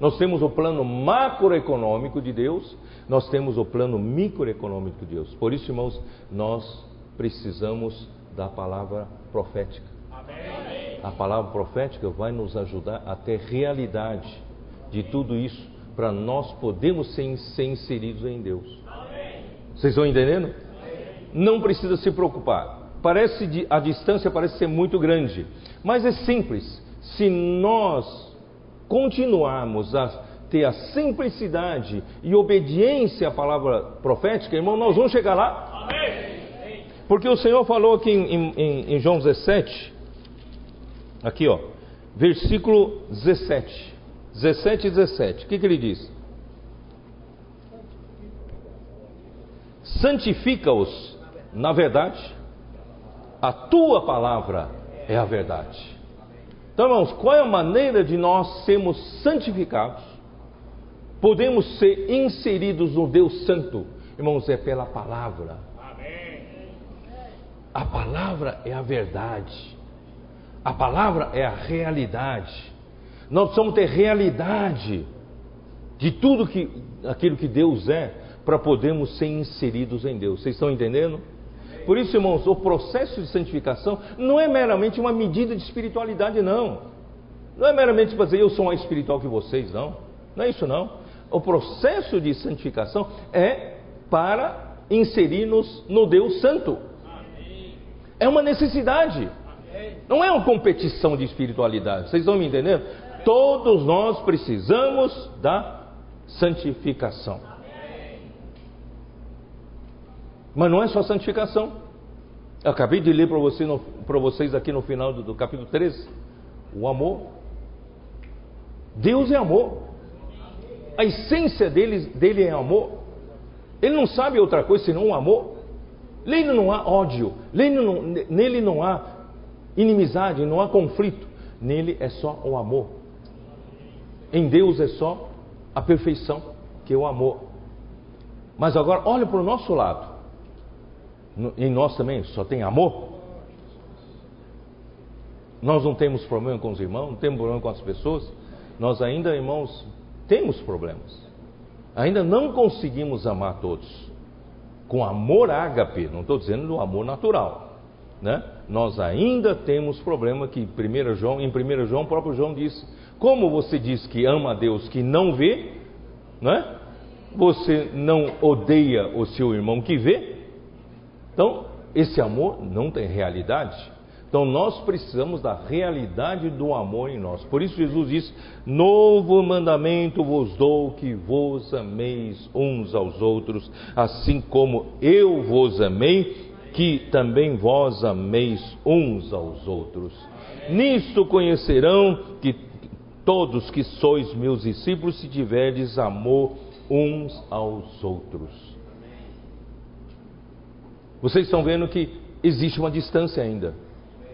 Nós temos o plano macroeconômico de Deus, nós temos o plano microeconômico de Deus. Por isso, irmãos, nós precisamos da palavra profética. A palavra profética vai nos ajudar a ter realidade de tudo isso, para nós podermos ser, ser inseridos em Deus. Vocês estão entendendo? Não precisa se preocupar. Parece a distância parece ser muito grande, mas é simples. Se nós continuarmos a ter a simplicidade e obediência à palavra profética, irmão, nós vamos chegar lá. Porque o Senhor falou aqui em, em, em João 17, aqui ó, versículo 17, 17 e 17, o que, que ele diz? santifica-os na verdade, a tua palavra é a verdade. Então, irmãos, qual é a maneira de nós sermos santificados? Podemos ser inseridos no Deus Santo, irmãos, é pela palavra. A palavra é a verdade, a palavra é a realidade. Nós precisamos ter realidade de tudo que, aquilo que Deus é, para podermos ser inseridos em Deus. Vocês estão entendendo? Por isso, irmãos, o processo de santificação não é meramente uma medida de espiritualidade, não. Não é meramente dizer eu sou mais espiritual que vocês, não. Não é isso, não. O processo de santificação é para inserir-nos no Deus Santo. É uma necessidade. Não é uma competição de espiritualidade. Vocês estão me entendendo? Todos nós precisamos da santificação. Mas não é só santificação. Eu acabei de ler para você vocês aqui no final do, do capítulo 13. O amor. Deus é amor. A essência dele, dele é amor. Ele não sabe outra coisa senão o amor. Nele não há ódio, nele não, nele não há inimizade, não há conflito. Nele é só o amor. Em Deus é só a perfeição, que é o amor. Mas agora olha para o nosso lado. Em nós também só tem amor. Nós não temos problema com os irmãos, não temos problema com as pessoas. Nós ainda, irmãos, temos problemas. Ainda não conseguimos amar todos. Com amor ágape, não estou dizendo do amor natural. Né? Nós ainda temos problema que 1 João, em 1 João, o próprio João disse: Como você diz que ama a Deus que não vê, né? você não odeia o seu irmão que vê? Então, esse amor não tem realidade. Então nós precisamos da realidade do amor em nós. Por isso Jesus diz: Novo mandamento vos dou que vos ameis uns aos outros, assim como eu vos amei, que também vós ameis uns aos outros. Nisto conhecerão que todos que sois meus discípulos se tiverdes amor uns aos outros. Vocês estão vendo que existe uma distância ainda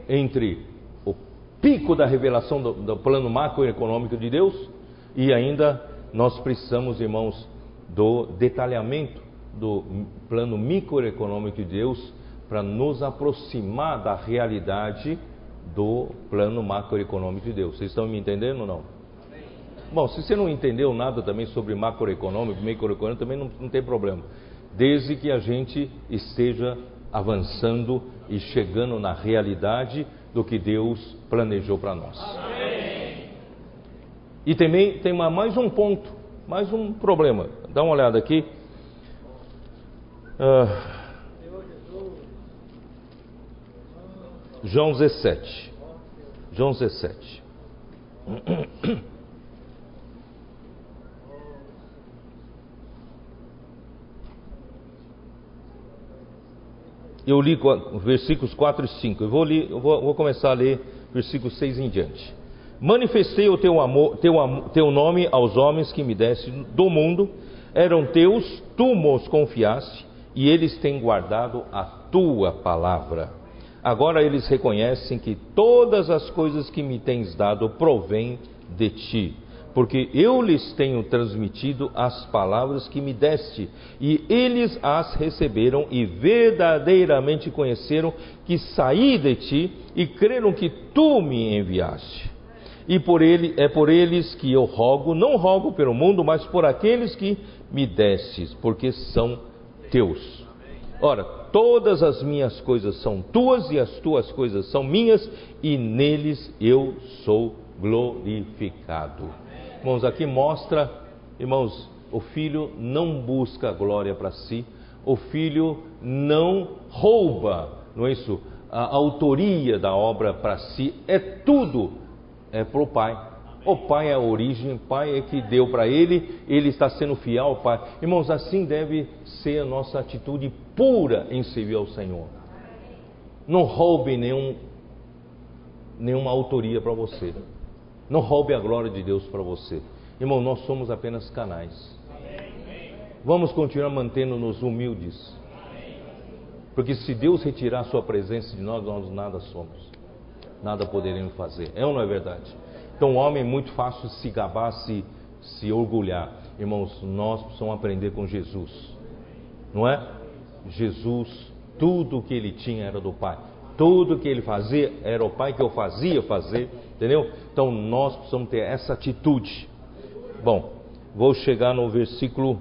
entre o pico da revelação do, do plano macroeconômico de Deus e ainda nós precisamos, irmãos, do detalhamento do plano microeconômico de Deus para nos aproximar da realidade do plano macroeconômico de Deus. Vocês estão me entendendo ou não? Bom, se você não entendeu nada também sobre macroeconômico, microeconômico, também não, não tem problema. Desde que a gente esteja avançando e chegando na realidade do que Deus planejou para nós. Amém. E também tem mais um ponto, mais um problema. Dá uma olhada aqui. Uh, João 17. João 17. eu li versículos 4 e 5. Eu vou, li, eu vou, vou começar a ler versículos 6 em diante. Manifestei o teu, amor, teu, teu nome aos homens que me deste do mundo, eram teus, tu os confiaste, e eles têm guardado a tua palavra. Agora eles reconhecem que todas as coisas que me tens dado provêm de ti porque eu lhes tenho transmitido as palavras que me deste, e eles as receberam e verdadeiramente conheceram que saí de ti e creram que tu me enviaste. E por ele é por eles que eu rogo, não rogo pelo mundo, mas por aqueles que me destes, porque são teus. Ora, todas as minhas coisas são tuas e as tuas coisas são minhas, e neles eu sou glorificado. Irmãos, aqui mostra, irmãos, o filho não busca glória para si, o filho não rouba, não é isso? A autoria da obra para si, é tudo é para o pai. O pai é a origem, o pai é que deu para ele, ele está sendo fiel ao pai. Irmãos, assim deve ser a nossa atitude pura em servir ao Senhor. Não roube nenhum, nenhuma autoria para você. Não roube a glória de Deus para você. Irmão, nós somos apenas canais. Vamos continuar mantendo-nos humildes. Porque se Deus retirar sua presença de nós, nós nada somos. Nada poderemos fazer. É ou não é verdade? Então, o homem é muito fácil se gabar, se, se orgulhar. Irmãos, nós precisamos aprender com Jesus. Não é? Jesus, tudo o que ele tinha era do Pai. Tudo que ele fazia era o Pai que eu fazia fazer. Entendeu? Então nós precisamos ter essa atitude. Bom, vou chegar no versículo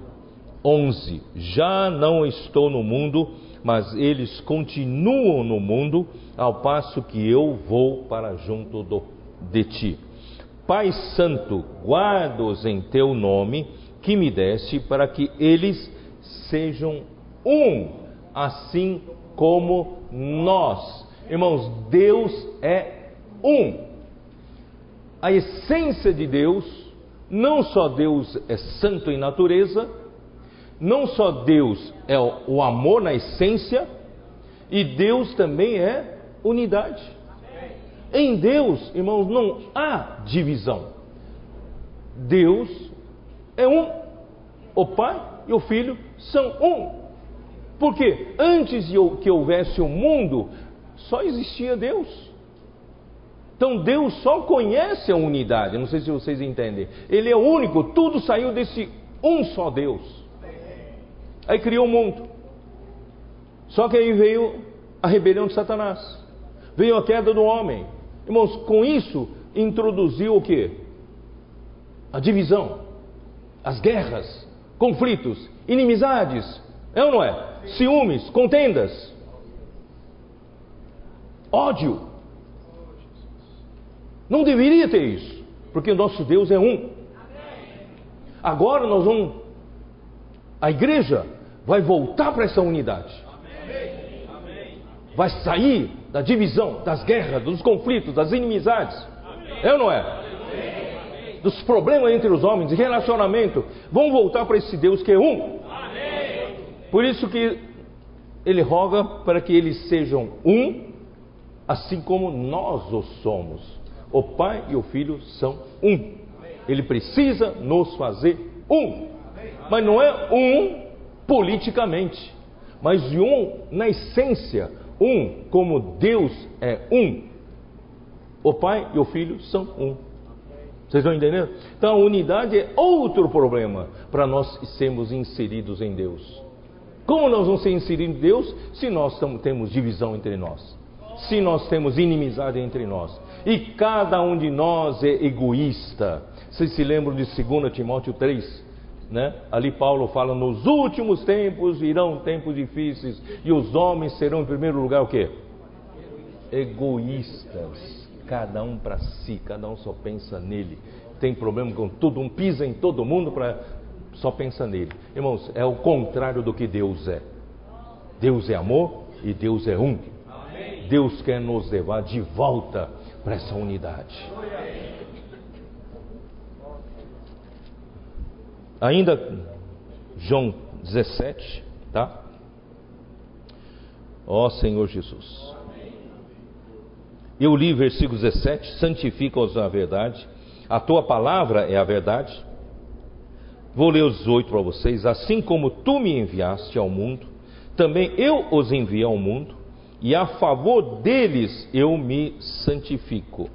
11. Já não estou no mundo, mas eles continuam no mundo, ao passo que eu vou para junto do, de ti. Pai Santo, guarda-os em teu nome que me deste, para que eles sejam um, assim como nós. Irmãos, Deus é um a essência de Deus, não só Deus é santo em natureza, não só Deus é o amor na essência, e Deus também é unidade. Em Deus, irmãos, não há divisão. Deus é um. O Pai e o Filho são um. Porque antes de que houvesse o mundo, só existia Deus. Então Deus só conhece a unidade. Não sei se vocês entendem. Ele é único, tudo saiu desse um só Deus. Aí criou o mundo. Só que aí veio a rebelião de Satanás. Veio a queda do homem. Irmãos, com isso introduziu o que? A divisão, as guerras, conflitos, inimizades, é ou não é? Ciúmes, contendas, ódio. Não deveria ter isso, porque o nosso Deus é um. Agora nós vamos, a igreja vai voltar para essa unidade. Vai sair da divisão, das guerras, dos conflitos, das inimizades. É ou não é? Dos problemas entre os homens, de relacionamento. Vamos voltar para esse Deus que é um. Por isso que ele roga para que eles sejam um, assim como nós o somos. O Pai e o Filho são um. Ele precisa nos fazer um. Mas não é um politicamente, mas um na essência, um como Deus é um. O Pai e o Filho são um. Vocês estão entendendo? Então a unidade é outro problema para nós sermos inseridos em Deus. Como nós vamos ser inseridos em Deus se nós temos divisão entre nós? Se nós temos inimizade entre nós? E cada um de nós é egoísta. Vocês se lembram de 2 Timóteo 3? Né? Ali Paulo fala: nos últimos tempos virão tempos difíceis e os homens serão, em primeiro lugar, o que? Egoístas. Cada um para si, cada um só pensa nele. Tem problema com tudo, um pisa em todo mundo para só pensa nele. Irmãos, é o contrário do que Deus é. Deus é amor e Deus é um. Deus quer nos levar de volta para essa unidade. Ainda João 17, tá? Ó Senhor Jesus. Eu li versículo 17: santifica-os na verdade, a tua palavra é a verdade. Vou ler os oito para vocês. Assim como tu me enviaste ao mundo, também eu os enviei ao mundo, e a favor deles eu me santifico,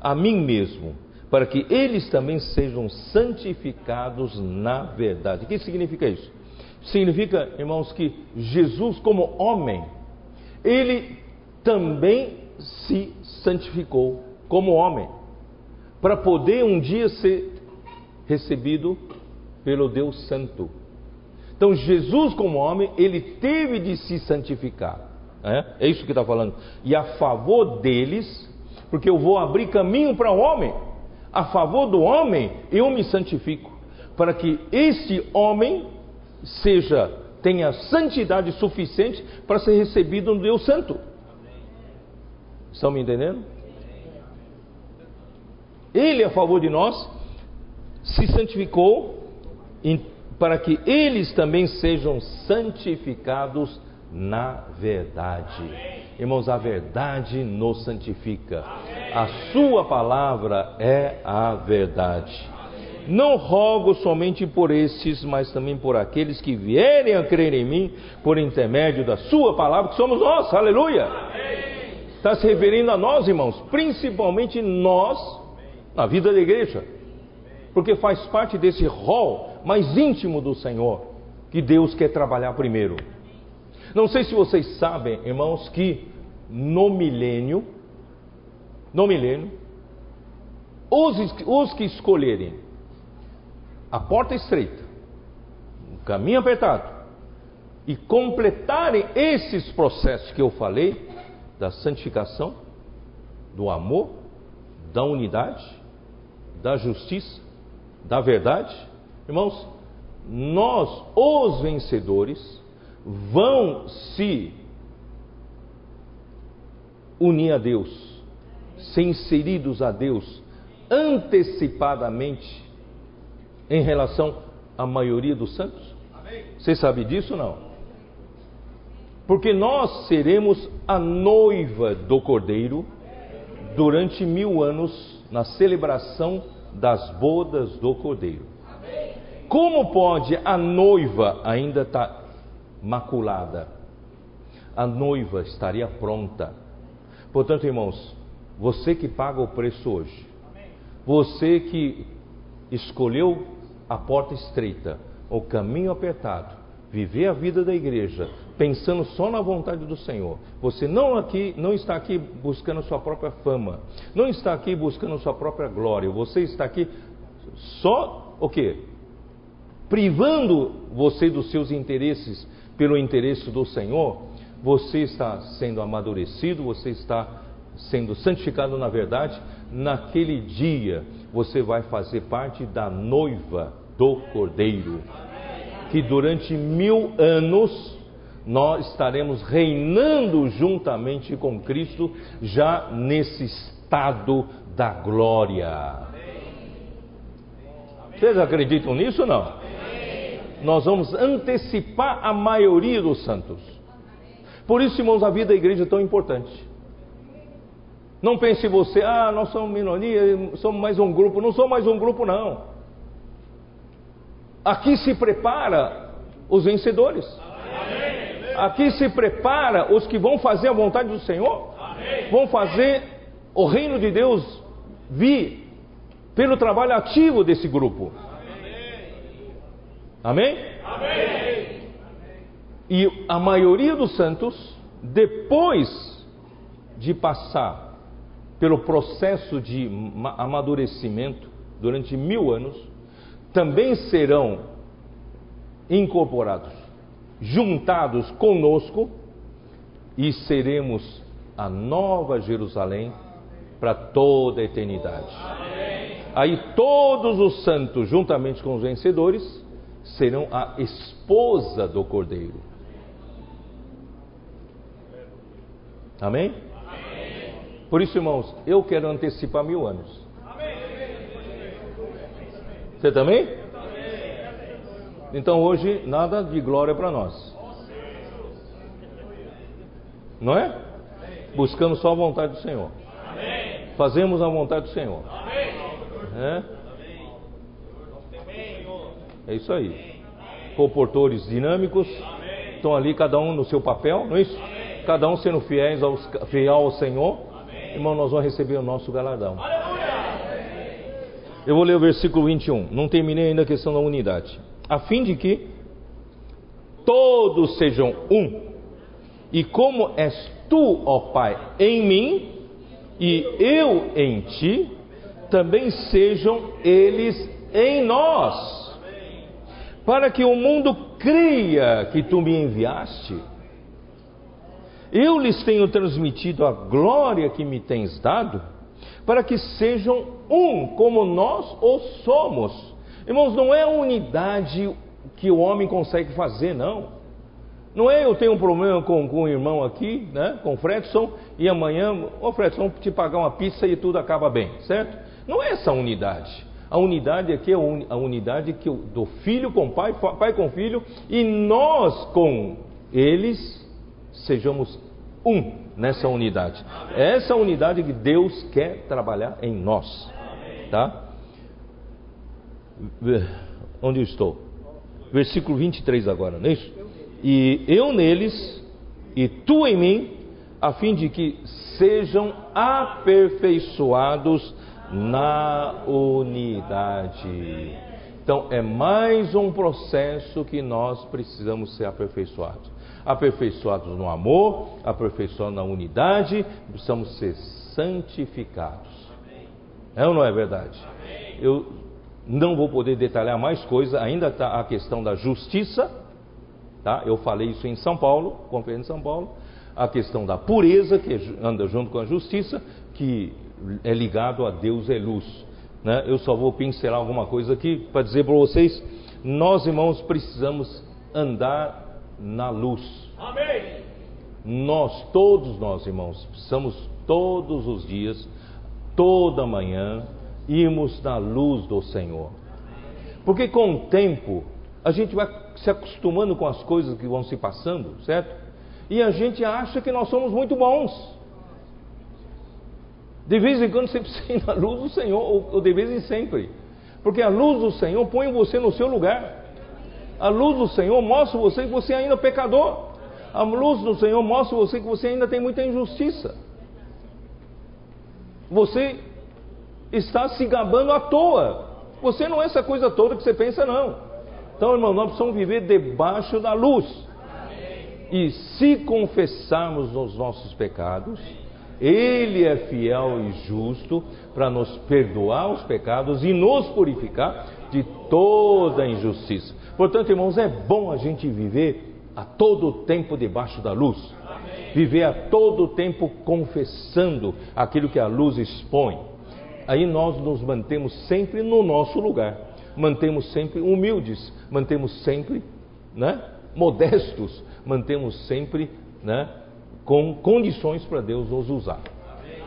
a mim mesmo, para que eles também sejam santificados na verdade. O que significa isso? Significa, irmãos, que Jesus, como homem, ele também se santificou como homem, para poder um dia ser recebido pelo Deus Santo. Então, Jesus, como homem, ele teve de se santificar. É, é isso que está falando. E a favor deles, porque eu vou abrir caminho para o homem, a favor do homem, eu me santifico, para que esse homem seja tenha santidade suficiente para ser recebido no Deus Santo. Estão me entendendo? Ele, a favor de nós, se santificou para que eles também sejam santificados na verdade. Irmãos, a verdade nos santifica. A Sua palavra é a verdade. Não rogo somente por estes, mas também por aqueles que vierem a crer em mim por intermédio da Sua palavra, que somos nós. Aleluia! Está se referindo a nós, irmãos, principalmente nós, na vida da igreja porque faz parte desse rol mais íntimo do Senhor que Deus quer trabalhar primeiro. Não sei se vocês sabem, irmãos, que no milênio, no milênio, os, os que escolherem a porta estreita, o caminho apertado, e completarem esses processos que eu falei, da santificação, do amor, da unidade, da justiça, da verdade, irmãos, nós, os vencedores, vão se unir a Deus, ser inseridos a Deus antecipadamente em relação à maioria dos santos? Você sabe disso ou não? Porque nós seremos a noiva do Cordeiro durante mil anos na celebração das bodas do Cordeiro. Como pode a noiva ainda estar tá maculada? A noiva estaria pronta. Portanto, irmãos, você que paga o preço hoje, você que escolheu a porta estreita, o caminho apertado, viver a vida da igreja, pensando só na vontade do Senhor. Você não aqui, não está aqui buscando sua própria fama, não está aqui buscando sua própria glória. Você está aqui só o quê? Privando você dos seus interesses pelo interesse do Senhor. Você está sendo amadurecido, você está sendo santificado na verdade. Naquele dia você vai fazer parte da noiva do Cordeiro que durante mil anos nós estaremos reinando juntamente com Cristo, já nesse estado da glória. Vocês acreditam nisso ou não? Nós vamos antecipar a maioria dos santos. Por isso, irmãos, a vida da igreja é tão importante. Não pense você, ah, nós somos minoria, somos mais um grupo. Não somos mais um grupo, não. Aqui se prepara os vencedores. Aqui se prepara os que vão fazer a vontade do Senhor. Vão fazer o reino de Deus vir pelo trabalho ativo desse grupo. Amém? E a maioria dos santos, depois de passar pelo processo de amadurecimento durante mil anos, também serão incorporados, juntados conosco e seremos a nova Jerusalém para toda a eternidade. Aí todos os santos, juntamente com os vencedores, serão a esposa do Cordeiro. Amém? Por isso, irmãos, eu quero antecipar mil anos. Você também? Então hoje nada de glória para nós. Não é? Buscamos só a vontade do Senhor. Fazemos a vontade do Senhor. É? É isso aí. Comportores dinâmicos estão ali, cada um no seu papel, não é isso? Cada um sendo fiéis aos, fiel ao Senhor. Irmão, nós vamos receber o nosso galardão. Eu vou ler o versículo 21. Não terminei ainda a questão da unidade. A fim de que todos sejam um. E como és tu, ó Pai, em mim e eu em ti, também sejam eles em nós. Para que o mundo creia que tu me enviaste. Eu lhes tenho transmitido a glória que me tens dado para que sejam um, como nós o somos. Irmãos, não é unidade que o homem consegue fazer, não. Não é eu tenho um problema com, com o irmão aqui, né, com o Fredson, e amanhã, ô oh, Fredson, te pagar uma pizza e tudo acaba bem, certo? Não é essa unidade. A unidade aqui é a unidade que do filho com pai, pai com filho, e nós com eles sejamos um nessa unidade. É essa unidade que Deus quer trabalhar em nós. Tá? Onde eu estou? Versículo 23 agora, não é isso? E eu neles, e tu em mim, a fim de que sejam aperfeiçoados na unidade. Então, é mais um processo que nós precisamos ser aperfeiçoados aperfeiçoados no amor, aperfeiçoados na unidade, precisamos ser santificados. É ou não é verdade? Eu não vou poder detalhar mais coisas, ainda está a questão da justiça, tá? Eu falei isso em São Paulo, conferência em São Paulo, a questão da pureza, que anda junto com a justiça, que é ligado a Deus é luz. Né? Eu só vou pincelar alguma coisa aqui para dizer para vocês: nós irmãos precisamos andar na luz. Amém. Nós, todos nós, irmãos, precisamos todos os dias, toda manhã, irmos na luz do Senhor. Porque com o tempo, a gente vai se acostumando com as coisas que vão se passando, certo? E a gente acha que nós somos muito bons. De vez em quando você precisa ir na luz do Senhor, ou de vez em sempre. Porque a luz do Senhor põe você no seu lugar. A luz do Senhor mostra você que você ainda é pecador. A luz do Senhor mostra você que você ainda tem muita injustiça. Você está se gabando à toa. Você não é essa coisa toda que você pensa, não. Então, irmão, nós precisamos viver debaixo da luz. E se confessarmos os nossos pecados, Ele é fiel e justo para nos perdoar os pecados e nos purificar de toda injustiça. Portanto, irmãos, é bom a gente viver a todo tempo debaixo da luz. Viver a todo tempo confessando aquilo que a luz expõe. Aí nós nos mantemos sempre no nosso lugar. Mantemos sempre humildes, mantemos sempre né, modestos, mantemos sempre né, com condições para Deus nos usar. Amém.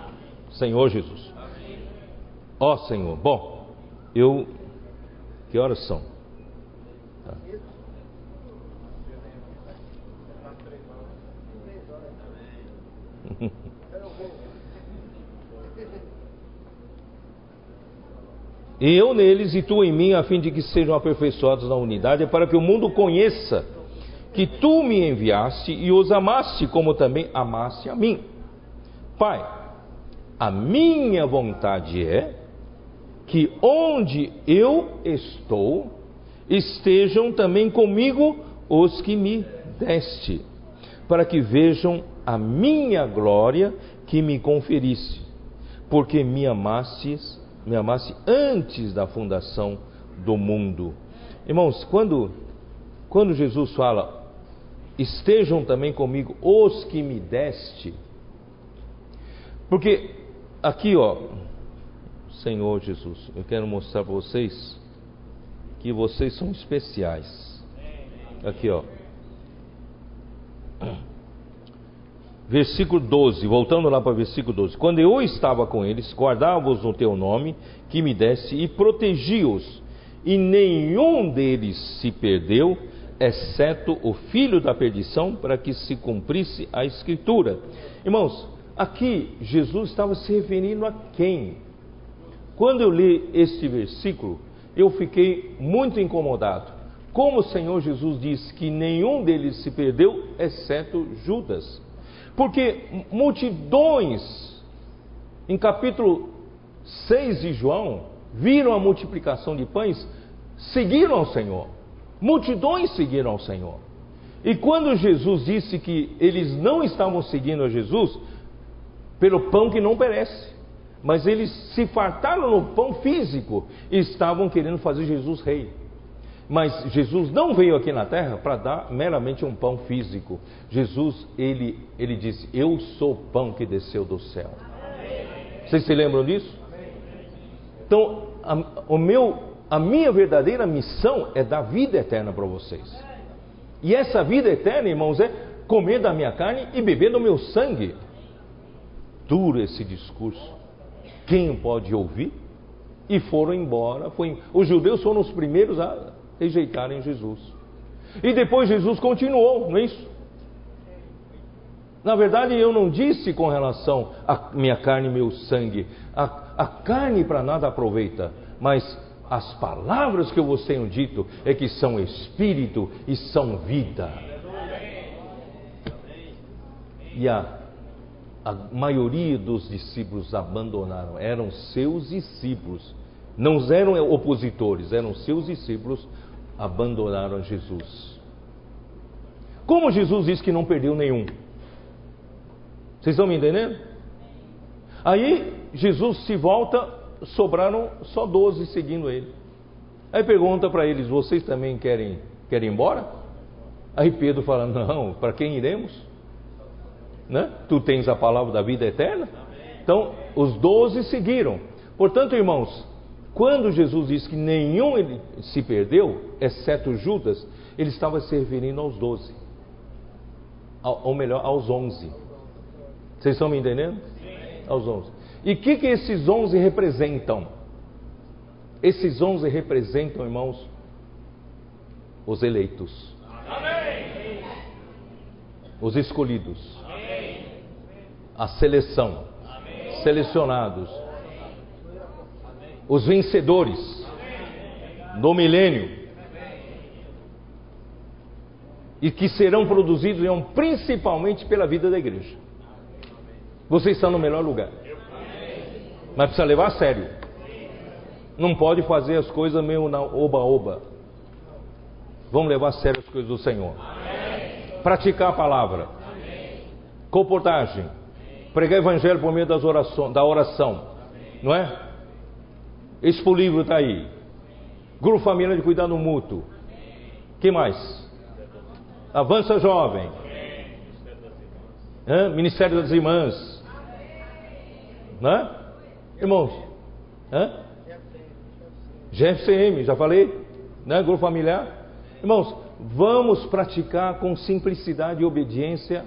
Senhor Jesus. Ó oh, Senhor, bom, eu. Que horas são? Tá. Eu neles e tu em mim, a fim de que sejam aperfeiçoados na unidade, para que o mundo conheça que tu me enviaste e os amaste como também amaste a mim. Pai, a minha vontade é que onde eu estou estejam também comigo os que me deste, para que vejam a minha glória que me conferiste, porque me amastes, me amaste antes da fundação do mundo. Irmãos, quando quando Jesus fala estejam também comigo os que me deste. Porque aqui, ó, Senhor Jesus, eu quero mostrar para vocês que vocês são especiais. Aqui, ó. Versículo 12, voltando lá para o versículo 12. Quando eu estava com eles, guardava-os no teu nome, que me desse, e protegi-os, e nenhum deles se perdeu, exceto o filho da perdição, para que se cumprisse a escritura. Irmãos, aqui Jesus estava se referindo a quem? Quando eu li este versículo, eu fiquei muito incomodado. Como o Senhor Jesus diz que nenhum deles se perdeu, exceto Judas. Porque multidões, em capítulo 6 de João, viram a multiplicação de pães, seguiram ao Senhor. Multidões seguiram ao Senhor. E quando Jesus disse que eles não estavam seguindo a Jesus pelo pão que não perece, mas eles se fartaram no pão físico e estavam querendo fazer Jesus rei. Mas Jesus não veio aqui na terra para dar meramente um pão físico. Jesus, ele, ele disse: Eu sou o pão que desceu do céu. Vocês se lembram disso? Então, a, o meu a minha verdadeira missão é dar vida eterna para vocês. E essa vida eterna, irmãos, é comer da minha carne e beber do meu sangue. Duro esse discurso. Quem pode ouvir? E foram embora. Foi... Os judeus foram os primeiros a rejeitarem Jesus. E depois Jesus continuou, não é isso? Na verdade, eu não disse com relação à minha carne e meu sangue. A, a carne para nada aproveita, mas as palavras que eu vos tenho dito é que são espírito e são vida. E a, a maioria dos discípulos abandonaram, eram seus discípulos, não eram opositores, eram seus discípulos, abandonaram Jesus. Como Jesus disse que não perdeu nenhum? Vocês estão me entendendo? Aí Jesus se volta sobraram só doze seguindo ele. Aí pergunta para eles: vocês também querem, querem ir embora? Aí Pedro fala: não, para quem iremos? Né? Tu tens a palavra da vida eterna? Então, os doze seguiram. Portanto, irmãos, quando Jesus disse que nenhum ele se perdeu, exceto Judas, ele estava se referindo aos doze. Ou melhor, aos onze. Vocês estão me entendendo? Aos onze. E o que, que esses onze representam? Esses onze representam, irmãos, os eleitos, Amém. os escolhidos, Amém. a seleção, Amém. selecionados, os vencedores do milênio, e que serão produzidos principalmente pela vida da igreja. Você está no melhor lugar, mas precisa levar a sério. Não pode fazer as coisas meio na oba-oba. Vamos levar a sério as coisas do Senhor. Praticar a palavra. Comportagem. Pregar evangelho por meio das orações, da oração. Não é? Expo livro está aí. Grupo Família de Cuidado Mútuo. que mais? Avança Jovem. Hã? Ministério das Irmãs. Né? Irmãos? Hã? GFCM, já falei? Né? Grupo familiar. Irmãos, vamos praticar com simplicidade e obediência,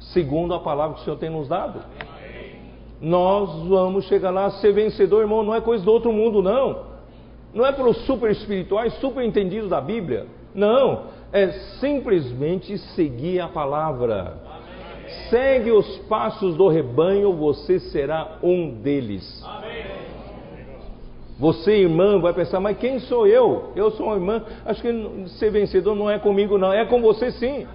segundo a palavra que o Senhor tem nos dado. Nós vamos chegar lá ser vencedor, irmão, não é coisa do outro mundo, não. Não é pelos super espirituais, super entendidos da Bíblia. Não, é simplesmente seguir a palavra. Segue os passos do rebanho, você será um deles. Você, irmã, vai pensar, mas quem sou eu? Eu sou uma irmã. Acho que ser vencedor não é comigo, não. É com você sim.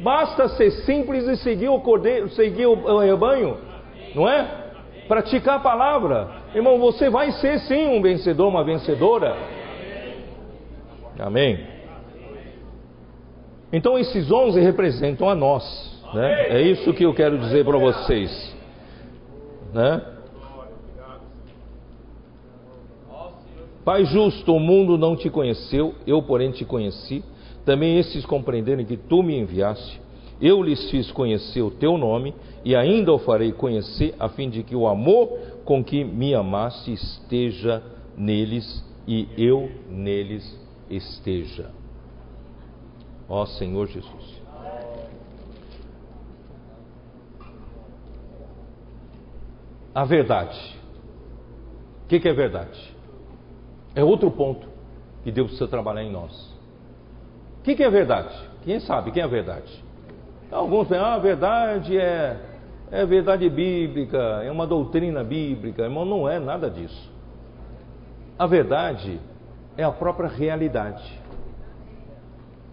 Basta ser simples e seguir o cordeiro, seguir o rebanho, não é? Praticar a palavra. Irmão, você vai ser sim um vencedor, uma vencedora. Amém. Então esses onze representam a nós, né? É isso que eu quero dizer para vocês, né? Pai justo, o mundo não te conheceu, eu, porém, te conheci. Também esses compreenderem que tu me enviaste. Eu lhes fiz conhecer o teu nome e ainda o farei conhecer, a fim de que o amor com que me amaste esteja neles e eu neles esteja. Ó Senhor Jesus. A verdade. O que, que é verdade? É outro ponto que Deus precisa trabalhar em nós. O que, que é verdade? Quem sabe quem é a verdade? Alguns pensam, ah, a verdade é, é verdade bíblica, é uma doutrina bíblica. Irmão, não é nada disso. A verdade é a própria realidade.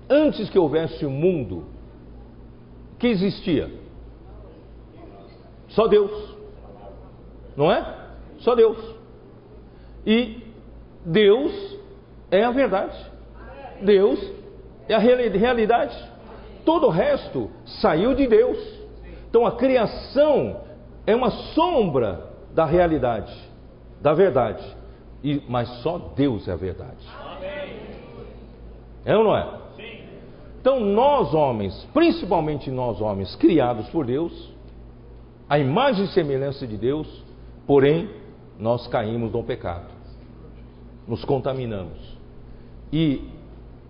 Antes que houvesse o um mundo, que existia? Só Deus. Não é? Só Deus. E Deus é a verdade. Deus é a realidade. Todo o resto saiu de Deus. Então a criação é uma sombra da realidade, da verdade. E, mas só Deus é a verdade. É ou não é? Então nós homens, principalmente nós homens, criados por Deus, a imagem e semelhança de Deus, porém nós caímos no pecado nos contaminamos. E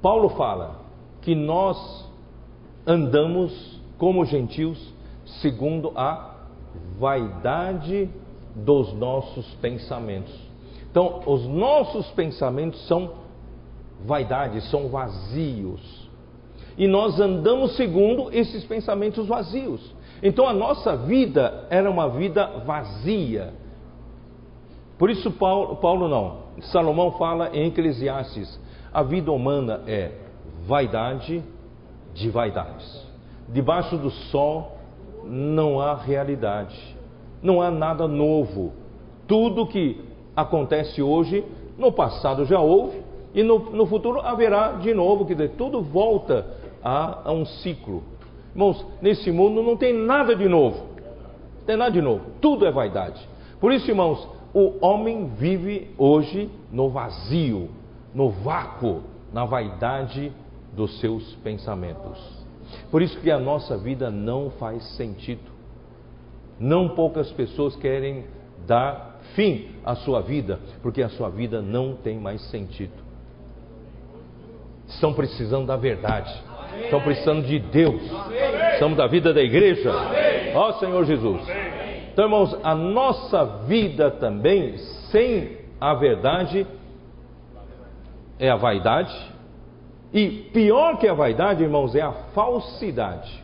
Paulo fala que nós andamos como gentios segundo a vaidade dos nossos pensamentos. Então, os nossos pensamentos são vaidades, são vazios. E nós andamos segundo esses pensamentos vazios. Então, a nossa vida era uma vida vazia. Por isso, Paulo, Paulo não, Salomão fala em Eclesiastes: a vida humana é vaidade de vaidades. Debaixo do sol não há realidade, não há nada novo. Tudo que acontece hoje, no passado já houve e no, no futuro haverá de novo, quer dizer, tudo volta a, a um ciclo. Irmãos, nesse mundo não tem nada de novo, não tem nada de novo, tudo é vaidade. Por isso, irmãos, o homem vive hoje no vazio, no vácuo, na vaidade dos seus pensamentos. Por isso que a nossa vida não faz sentido. Não poucas pessoas querem dar fim à sua vida, porque a sua vida não tem mais sentido. Estão precisando da verdade. Estão precisando de Deus. Estamos da vida da igreja. Ó Senhor Jesus. Então, irmãos, a nossa vida também, sem a verdade, é a vaidade. E pior que a vaidade, irmãos, é a falsidade.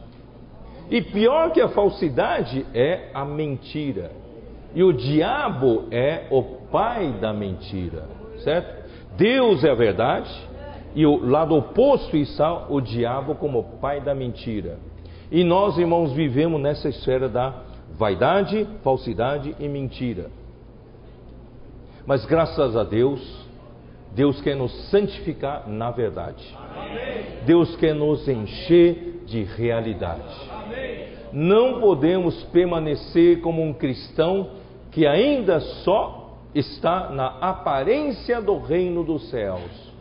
E pior que a falsidade é a mentira. E o diabo é o pai da mentira, certo? Deus é a verdade e o lado oposto está o diabo como pai da mentira. E nós, irmãos, vivemos nessa esfera da vaidade, falsidade e mentira. Mas graças a Deus, Deus quer nos santificar na verdade. Deus quer nos encher de realidade. Não podemos permanecer como um cristão que ainda só está na aparência do reino dos céus.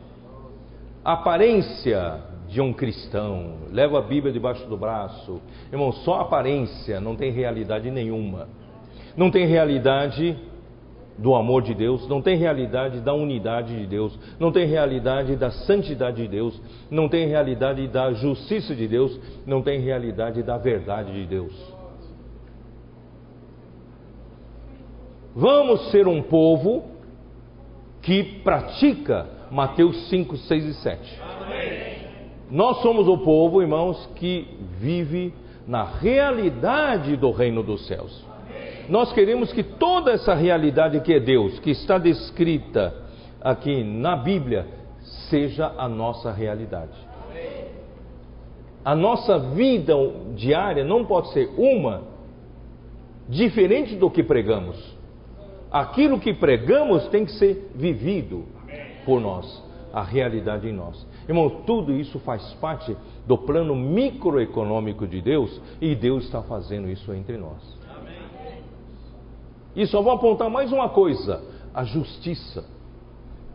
Aparência de um cristão, leva a Bíblia debaixo do braço. Irmão, só aparência não tem realidade nenhuma. Não tem realidade do amor de Deus, não tem realidade da unidade de Deus, não tem realidade da santidade de Deus, não tem realidade da justiça de Deus, não tem realidade da verdade de Deus. Vamos ser um povo que pratica Mateus 5, 6 e 7. Nós somos o povo, irmãos, que vive na realidade do reino dos céus. Nós queremos que toda essa realidade que é Deus, que está descrita aqui na Bíblia, seja a nossa realidade. A nossa vida diária não pode ser uma diferente do que pregamos. Aquilo que pregamos tem que ser vivido por nós, a realidade em nós. Irmão, tudo isso faz parte do plano microeconômico de Deus e Deus está fazendo isso entre nós. E só vou apontar mais uma coisa: a justiça.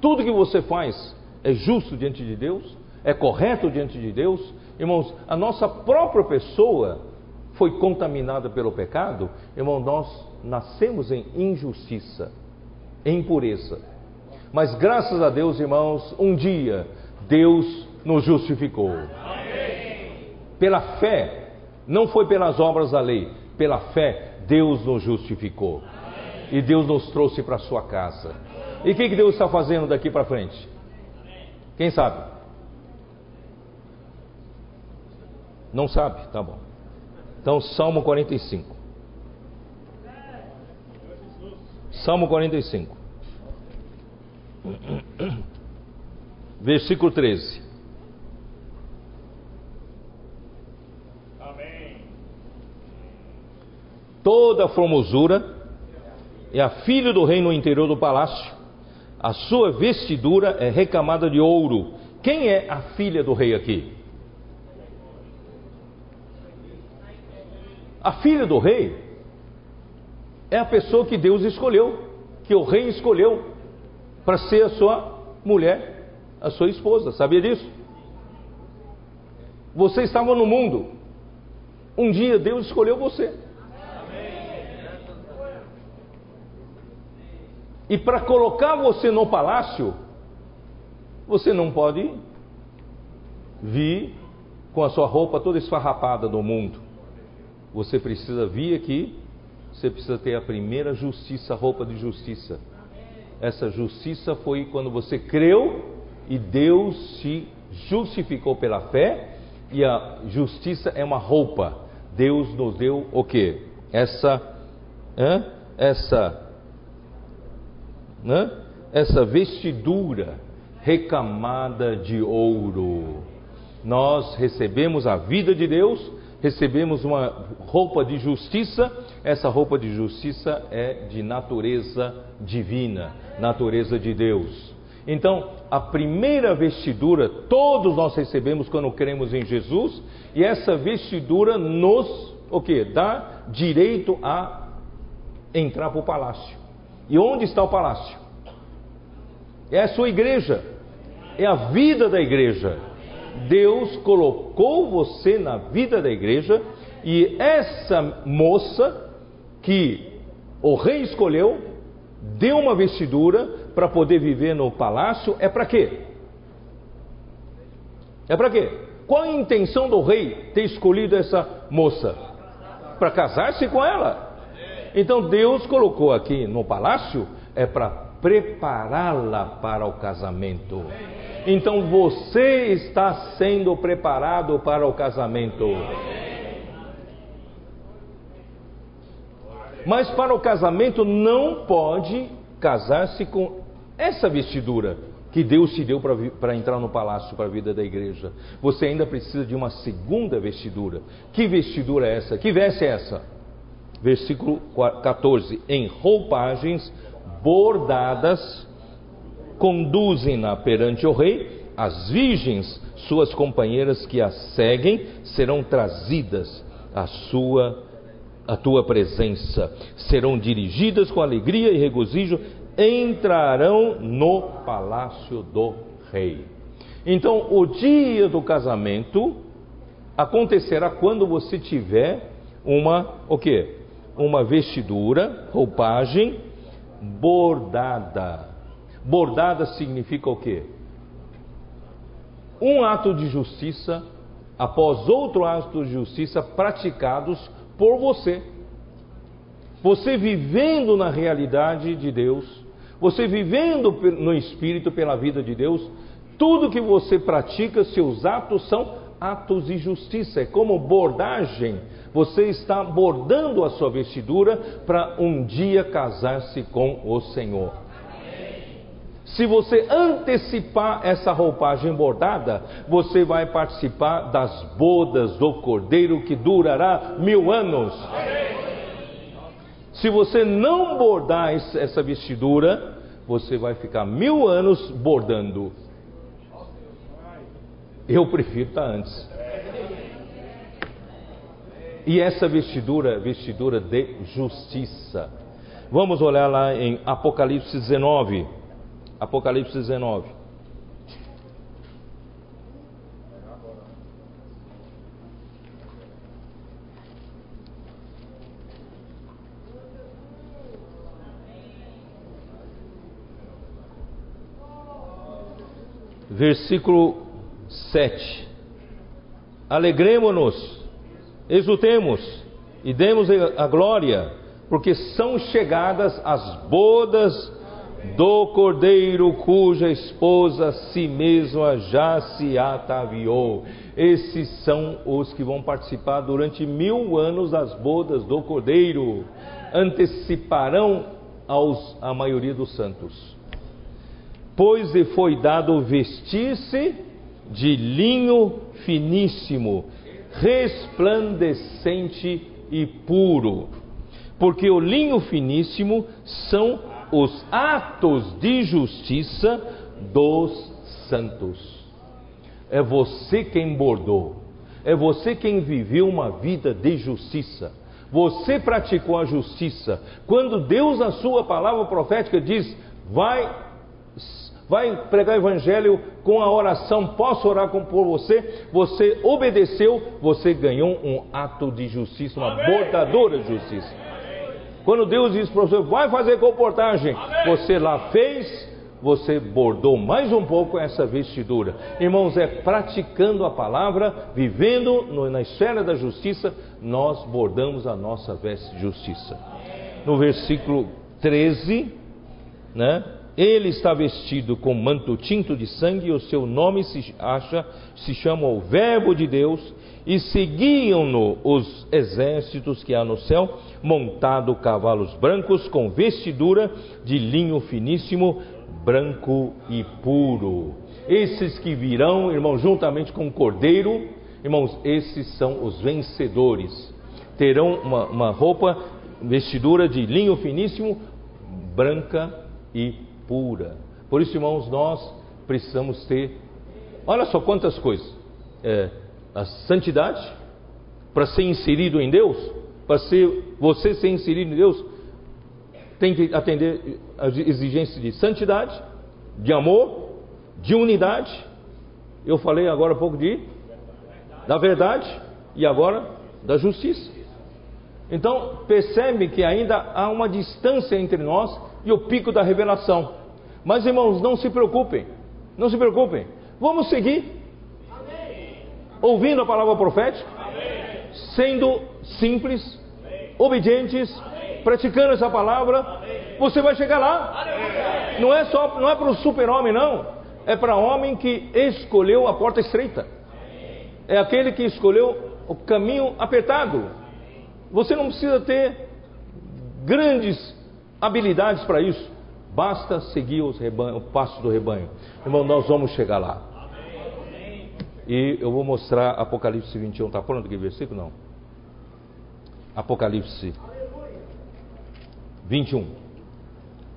Tudo que você faz é justo diante de Deus, é correto diante de Deus. Irmãos, a nossa própria pessoa foi contaminada pelo pecado. Irmão, nós nascemos em injustiça, em impureza. Mas graças a Deus, irmãos, um dia Deus nos justificou. Pela fé, não foi pelas obras da lei, pela fé, Deus nos justificou. E Deus nos trouxe para sua casa. E o que, que Deus está fazendo daqui para frente? Quem sabe? Não sabe? Tá bom. Então, Salmo 45. Salmo 45. Versículo 13. Amém. Toda formosura é a filha do rei no interior do palácio. A sua vestidura é recamada de ouro. Quem é a filha do rei aqui? A filha do rei é a pessoa que Deus escolheu, que o rei escolheu para ser a sua mulher, a sua esposa. Sabia disso? Você estava no mundo. Um dia Deus escolheu você. E para colocar você no palácio, você não pode vir com a sua roupa toda esfarrapada do mundo. Você precisa vir aqui, você precisa ter a primeira justiça, roupa de justiça. Essa justiça foi quando você creu e Deus se justificou pela fé, e a justiça é uma roupa. Deus nos deu o que? Essa, essa né? essa vestidura recamada de ouro. Nós recebemos a vida de Deus, recebemos uma roupa de justiça, essa roupa de justiça é de natureza divina, natureza de Deus. Então, a primeira vestidura todos nós recebemos quando cremos em Jesus, e essa vestidura nos o que? Dá direito a entrar para o palácio. E onde está o palácio? É a sua igreja, é a vida da igreja. Deus colocou você na vida da igreja e essa moça que o rei escolheu, deu uma vestidura para poder viver no palácio, é para quê? É para quê? Qual a intenção do rei ter escolhido essa moça? Para casar-se com ela. Então Deus colocou aqui no palácio é para prepará-la para o casamento. Então você está sendo preparado para o casamento. Mas para o casamento não pode casar-se com essa vestidura que Deus te deu para entrar no palácio para a vida da igreja. Você ainda precisa de uma segunda vestidura. Que vestidura é essa? Que veste é essa? Versículo 14: Em roupagens bordadas, conduzem-na perante o rei, as virgens, suas companheiras que a seguem, serão trazidas à sua a tua presença, serão dirigidas com alegria e regozijo entrarão no palácio do rei. Então, o dia do casamento acontecerá quando você tiver uma o quê? Uma vestidura, roupagem bordada. Bordada significa o quê? Um ato de justiça após outro ato de justiça praticados por você. Você vivendo na realidade de Deus, você vivendo no Espírito pela vida de Deus, tudo que você pratica, seus atos são atos de justiça. É como bordagem. Você está bordando a sua vestidura para um dia casar-se com o Senhor. Se você antecipar essa roupagem bordada, você vai participar das bodas do Cordeiro que durará mil anos. Se você não bordar essa vestidura, você vai ficar mil anos bordando. Eu prefiro estar antes. E essa vestidura, vestidura de justiça. Vamos olhar lá em Apocalipse 19. Apocalipse 19. versículo 7. Alegremos-nos, exultemos e demos a glória, porque são chegadas as bodas do cordeiro cuja esposa si mesma já se ataviou. Esses são os que vão participar durante mil anos das bodas do cordeiro, anteciparão aos, a maioria dos santos pois lhe foi dado vestir-se de linho finíssimo, resplandecente e puro. Porque o linho finíssimo são os atos de justiça dos santos. É você quem bordou, é você quem viveu uma vida de justiça. Você praticou a justiça. Quando Deus, na sua palavra profética, diz: Vai vai pregar o evangelho com a oração, posso orar por você, você obedeceu, você ganhou um ato de justiça, uma Amém. bordadora de justiça. Quando Deus diz para você, vai fazer comportagem, Amém. você lá fez, você bordou mais um pouco essa vestidura. Irmãos, é praticando a palavra, vivendo no, na esfera da justiça, nós bordamos a nossa veste de justiça. No versículo 13, né? Ele está vestido com manto tinto de sangue, e o seu nome se acha, se chama o Verbo de Deus, e seguiam-no os exércitos que há no céu, montado cavalos brancos com vestidura de linho finíssimo, branco e puro. Esses que virão, irmãos, juntamente com o Cordeiro, irmãos, esses são os vencedores. Terão uma, uma roupa, vestidura de linho finíssimo, branca e pura. Por isso, irmãos, nós precisamos ter, olha só quantas coisas: é, a santidade, para ser inserido em Deus, para ser você ser inserido em Deus, tem que atender as exigências de santidade, de amor, de unidade. Eu falei agora há pouco de da verdade e agora da justiça. Então, percebe que ainda há uma distância entre nós e o pico da revelação. Mas irmãos, não se preocupem, não se preocupem, vamos seguir, Amém. ouvindo a palavra profética, Amém. sendo simples, Amém. obedientes, praticando essa palavra, você vai chegar lá. Não é só, não é para o super-homem, não, é para homem que escolheu a porta estreita, é aquele que escolheu o caminho apertado. Você não precisa ter grandes habilidades para isso. Basta seguir os rebanho, o passo do rebanho. Irmão, nós vamos chegar lá. E eu vou mostrar Apocalipse 21. Está pronto aqui versículo? Não. Apocalipse 21.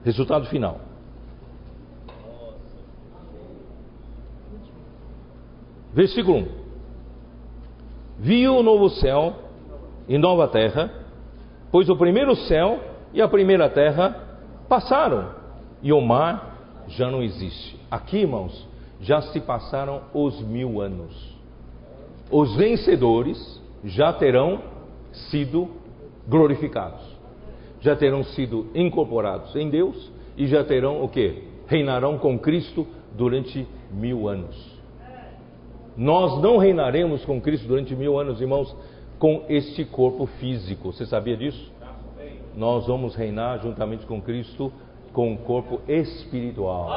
Resultado final. Versículo 1: Viu o novo céu e nova terra, pois o primeiro céu e a primeira terra passaram, e o mar já não existe. Aqui, irmãos, já se passaram os mil anos. Os vencedores já terão sido glorificados, já terão sido incorporados em Deus e já terão o que? Reinarão com Cristo durante mil anos. Nós não reinaremos com Cristo durante mil anos, irmãos, com este corpo físico. Você sabia disso? Nós vamos reinar juntamente com Cristo com o corpo espiritual.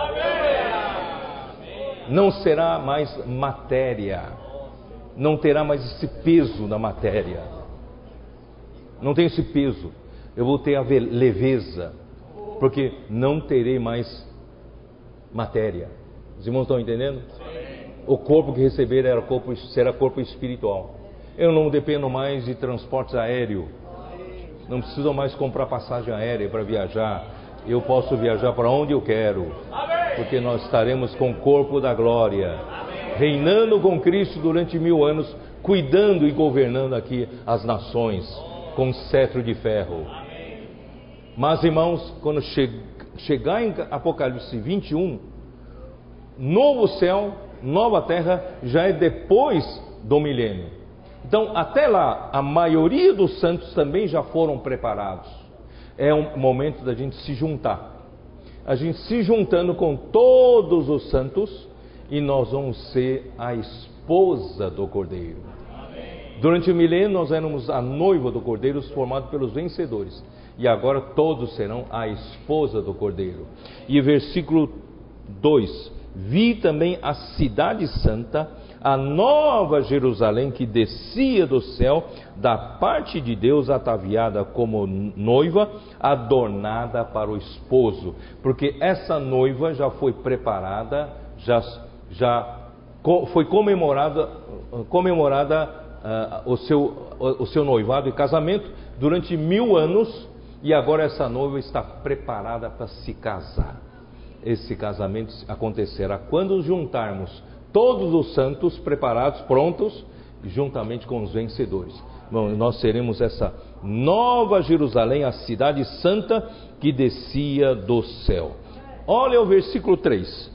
Não será mais matéria, não terá mais esse peso da matéria. Não tem esse peso. Eu vou ter a leveza, porque não terei mais matéria. Os irmãos estão entendendo? O corpo que receber era corpo, será corpo espiritual. Eu não dependo mais de transportes aéreos. Não preciso mais comprar passagem aérea para viajar. Eu posso viajar para onde eu quero. Porque nós estaremos com o corpo da glória. Reinando com Cristo durante mil anos, cuidando e governando aqui as nações com cetro de ferro. Mas, irmãos, quando che chegar em Apocalipse 21, novo céu, nova terra, já é depois do milênio. Então, até lá, a maioria dos santos também já foram preparados. É um momento da gente se juntar. A gente se juntando com todos os santos e nós vamos ser a esposa do Cordeiro. Durante o milênio nós éramos a noiva do Cordeiro, formado pelos vencedores. E agora todos serão a esposa do Cordeiro. E versículo 2: Vi também a cidade santa a nova Jerusalém que descia do céu, da parte de Deus, ataviada como noiva, adornada para o esposo, porque essa noiva já foi preparada, já, já foi comemorada, comemorada uh, o, seu, o seu noivado e casamento durante mil anos, e agora essa noiva está preparada para se casar. Esse casamento acontecerá quando juntarmos todos os santos preparados, prontos, juntamente com os vencedores. Bom, nós seremos essa nova Jerusalém, a cidade santa que descia do céu. Olha o versículo 3.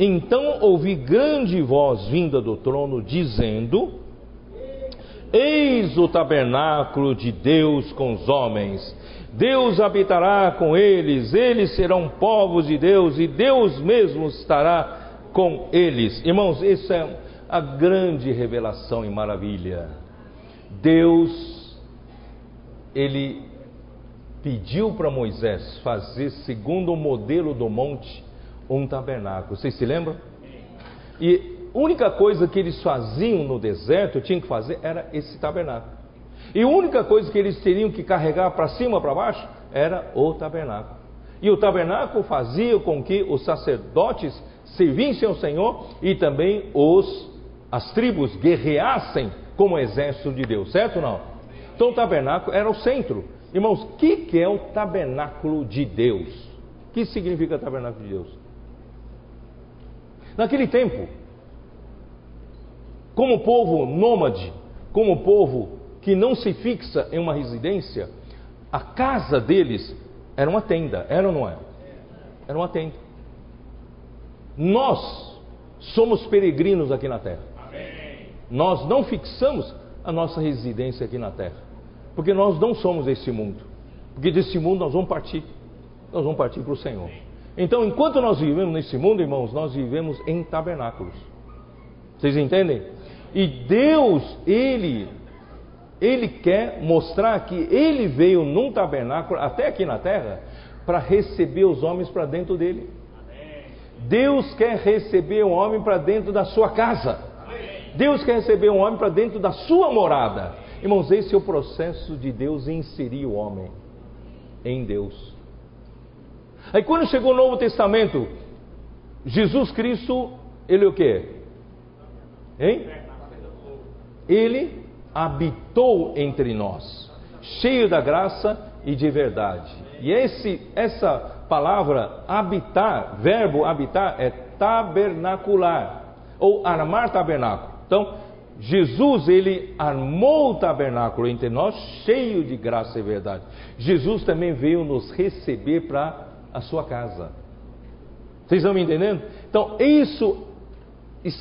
Então ouvi grande voz vinda do trono, dizendo: Eis o tabernáculo de Deus com os homens. Deus habitará com eles, eles serão povos de Deus, e Deus mesmo estará com eles. Irmãos, isso é a grande revelação e maravilha. Deus, ele pediu para Moisés fazer, segundo o modelo do monte, um tabernáculo. Vocês se lembram? E a única coisa que eles faziam no deserto, tinham que fazer, era esse tabernáculo. E a única coisa que eles teriam que carregar para cima, para baixo, era o tabernáculo. E o tabernáculo fazia com que os sacerdotes servissem ao Senhor e também os as tribos guerreassem como exército de Deus, certo ou não? Então o tabernáculo era o centro. Irmãos, o que, que é o tabernáculo de Deus? O que significa tabernáculo de Deus? Naquele tempo, como povo nômade, como povo que não se fixa em uma residência, a casa deles era uma tenda, era ou não era? Era uma tenda. Nós somos peregrinos aqui na terra. Nós não fixamos a nossa residência aqui na terra. Porque nós não somos desse mundo. Porque desse mundo nós vamos partir. Nós vamos partir para o Senhor. Então, enquanto nós vivemos nesse mundo, irmãos, nós vivemos em tabernáculos. Vocês entendem? E Deus, Ele, Ele quer mostrar que Ele veio num tabernáculo, até aqui na terra, para receber os homens para dentro dele. Deus quer receber um homem para dentro da sua casa. Deus quer receber um homem para dentro da sua morada. Irmãos, esse é o processo de Deus inserir o homem. em Deus. Aí quando chegou o Novo Testamento, Jesus Cristo, ele o quê? Hein? Ele habitou entre nós, cheio da graça e de verdade. E esse, essa palavra habitar, verbo habitar, é tabernacular, ou armar tabernáculo. Então, Jesus, ele armou o tabernáculo entre nós, cheio de graça e verdade. Jesus também veio nos receber para a sua casa. Vocês estão me entendendo? Então, isso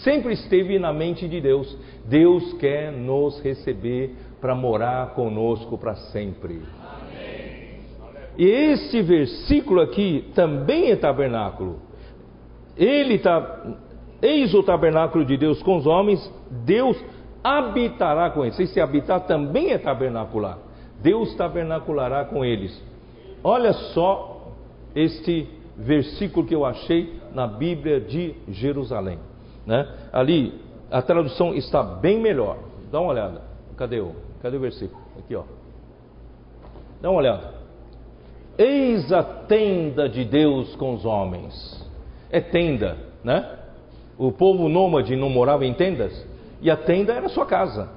sempre esteve na mente de Deus. Deus quer nos receber para morar conosco para sempre. E esse versículo aqui também é tabernáculo. Ele está, eis o tabernáculo de Deus com os homens, Deus habitará com eles. Esse habitar também é tabernacular. Deus tabernaculará com eles. Olha só este versículo que eu achei na Bíblia de Jerusalém. Né? Ali a tradução está bem melhor. Dá uma olhada. Cadê o, cadê o versículo? Aqui, ó. Dá uma olhada. Eis a tenda de Deus com os homens. É tenda, né? O povo nômade não morava em tendas e a tenda era sua casa.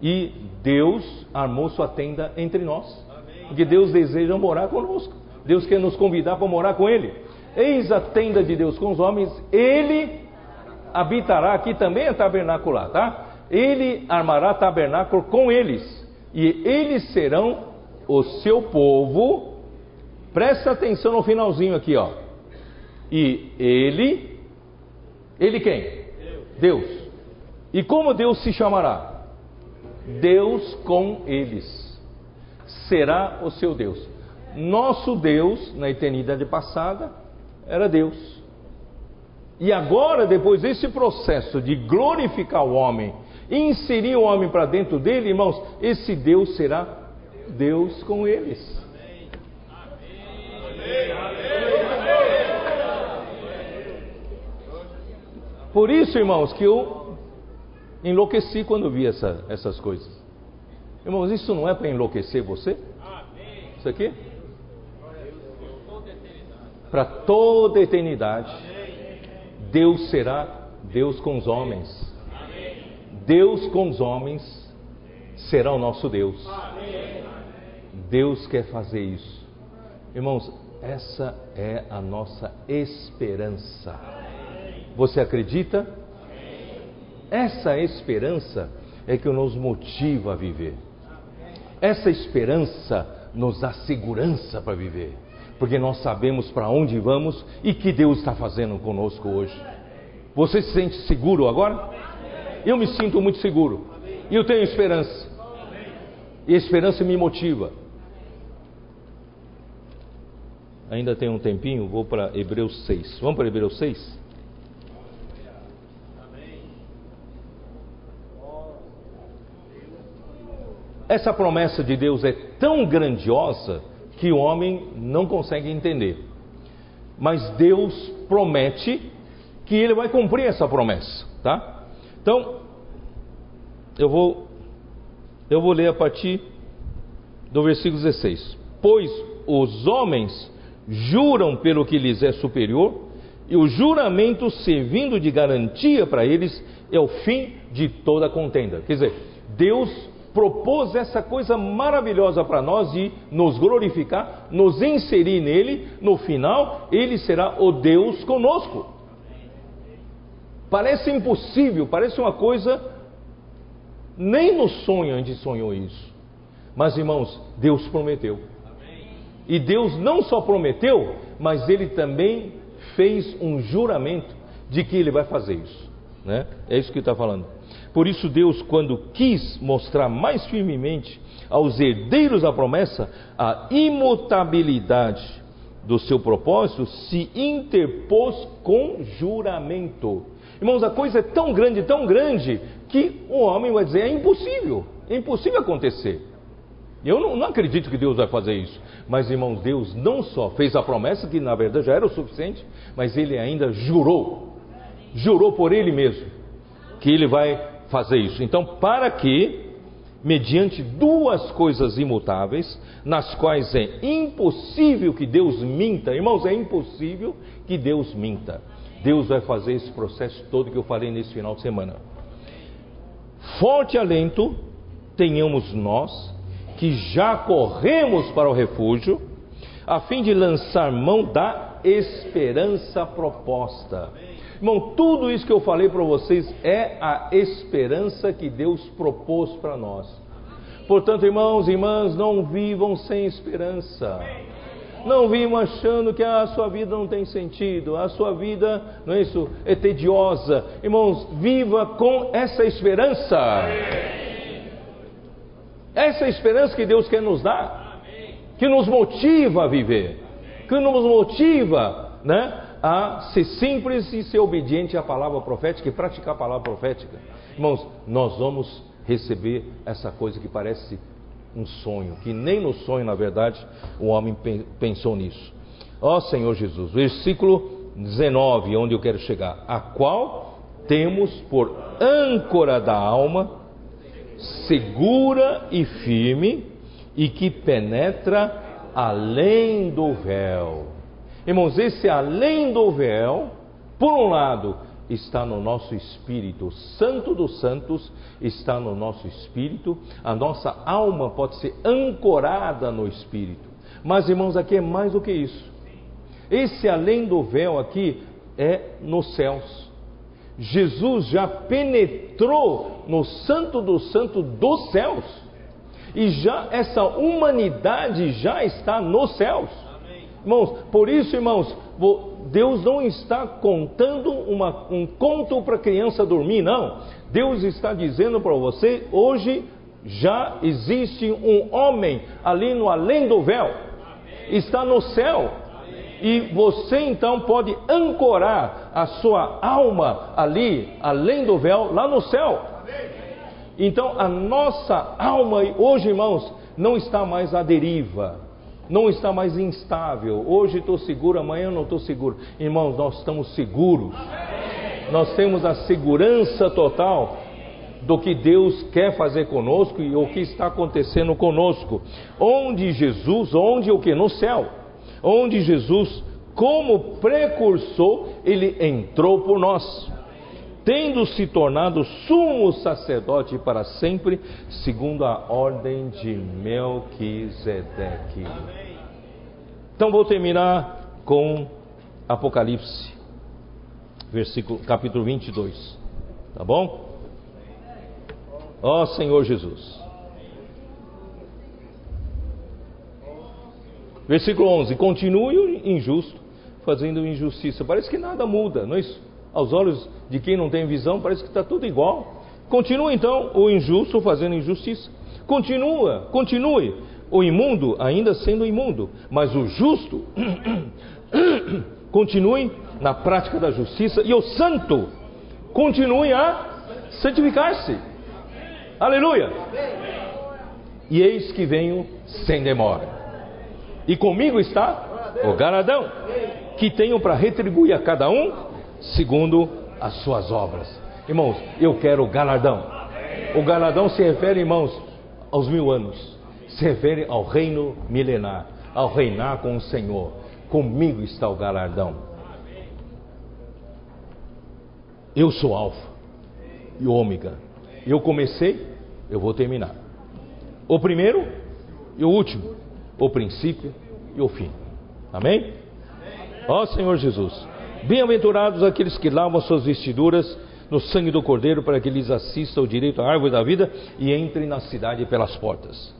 E Deus armou sua tenda entre nós. Porque Deus deseja morar conosco. Deus quer nos convidar para morar com Ele. Eis a tenda de Deus com os homens, Ele habitará aqui também é tabernacular, tá? Ele armará tabernáculo com eles, e eles serão o seu povo, Presta atenção no finalzinho aqui, ó. E ele, ele quem? Deus. Deus. E como Deus se chamará? Deus com eles. Será o seu Deus. Nosso Deus, na eternidade passada, era Deus. E agora, depois desse processo de glorificar o homem, inserir o homem para dentro dele, irmãos, esse Deus será Deus com eles. Por isso, irmãos, que eu enlouqueci quando vi essa, essas coisas. Irmãos, isso não é para enlouquecer você? Isso aqui? Para toda a eternidade, Deus será Deus com os homens. Deus com os homens será o nosso Deus. Deus quer fazer isso. Irmãos, essa é a nossa esperança. Você acredita? Essa esperança é que nos motiva a viver. Essa esperança nos dá segurança para viver, porque nós sabemos para onde vamos e que Deus está fazendo conosco hoje. Você se sente seguro agora? Eu me sinto muito seguro e eu tenho esperança. E a esperança me motiva. Ainda tem um tempinho, vou para Hebreus 6. Vamos para Hebreus 6? Essa promessa de Deus é tão grandiosa que o homem não consegue entender. Mas Deus promete que ele vai cumprir essa promessa, tá? Então, eu vou eu vou ler a partir do versículo 16. Pois os homens juram pelo que lhes é superior, e o juramento servindo de garantia para eles é o fim de toda contenda. Quer dizer, Deus propôs essa coisa maravilhosa para nós de nos glorificar, nos inserir nele, no final, ele será o Deus conosco. Parece impossível, parece uma coisa, nem no sonho a gente sonhou isso. Mas irmãos, Deus prometeu. E Deus não só prometeu, mas ele também fez um juramento de que ele vai fazer isso. Né? É isso que está falando. Por isso, Deus, quando quis mostrar mais firmemente aos herdeiros da promessa a imutabilidade do seu propósito, se interpôs com juramento. Irmãos, a coisa é tão grande, tão grande, que o homem vai dizer: é impossível, é impossível acontecer. Eu não, não, acredito que Deus vai fazer isso. Mas, irmãos, Deus não só fez a promessa, que na verdade já era o suficiente, mas ele ainda jurou. Jurou por ele mesmo que ele vai fazer isso. Então, para que mediante duas coisas imutáveis, nas quais é impossível que Deus minta. Irmãos, é impossível que Deus minta. Deus vai fazer esse processo todo que eu falei nesse final de semana. Forte alento tenhamos nós, que já corremos para o refúgio, a fim de lançar mão da esperança proposta. Irmão, tudo isso que eu falei para vocês é a esperança que Deus propôs para nós. Portanto, irmãos e irmãs, não vivam sem esperança. Não vivam achando que a sua vida não tem sentido, a sua vida, não é isso, é tediosa. Irmãos, viva com essa esperança. Essa esperança que Deus quer nos dar, que nos motiva a viver, que nos motiva, né, a ser simples e ser obediente à palavra profética e praticar a palavra profética. Irmãos, nós vamos receber essa coisa que parece um sonho, que nem no sonho, na verdade, o homem pensou nisso. Ó Senhor Jesus, versículo 19, onde eu quero chegar, a qual temos por âncora da alma, segura e firme, e que penetra além do véu Irmãos, esse além do véu, por um lado, está no nosso espírito, o Santo dos Santos está no nosso espírito, a nossa alma pode ser ancorada no espírito. Mas, irmãos, aqui é mais do que isso. Esse além do véu aqui é nos céus. Jesus já penetrou no Santo dos Santos dos céus. E já essa humanidade já está nos céus. Irmãos, por isso, irmãos, Deus não está contando uma, um conto para a criança dormir, não. Deus está dizendo para você: hoje já existe um homem ali no além do véu, está no céu. E você então pode ancorar a sua alma ali, além do véu, lá no céu. Então a nossa alma hoje, irmãos, não está mais à deriva não está mais instável. Hoje estou seguro, amanhã não estou seguro. Irmãos, nós estamos seguros. Nós temos a segurança total do que Deus quer fazer conosco e o que está acontecendo conosco. Onde Jesus, onde o que? No céu. Onde Jesus, como precursor, ele entrou por nós tendo se tornado sumo sacerdote para sempre, segundo a ordem de Melquisedeque. Então vou terminar com Apocalipse, versículo, capítulo 22. Tá bom? Ó oh, Senhor Jesus. Versículo 11: Continue o injusto fazendo injustiça. Parece que nada muda, não é isso? Aos olhos de quem não tem visão, parece que está tudo igual. Continua então o injusto fazendo injustiça. Continua, continue o imundo ainda sendo imundo, mas o justo continue na prática da justiça e o santo continue a santificar-se. Aleluia! E eis que venho sem demora. E comigo está o galadão, que tenho para retribuir a cada um segundo as suas obras. Irmãos, eu quero o galardão. O galardão se refere, irmãos, aos mil anos. Se refere ao reino milenar, ao reinar com o Senhor. Comigo está o galardão. Eu sou Alfa e Ômega. Eu comecei, eu vou terminar. O primeiro e o último. O princípio e o fim. Amém? Ó Senhor Jesus. Bem-aventurados aqueles que lavam suas vestiduras no sangue do Cordeiro, para que lhes assista o direito à árvore da vida e entrem na cidade pelas portas.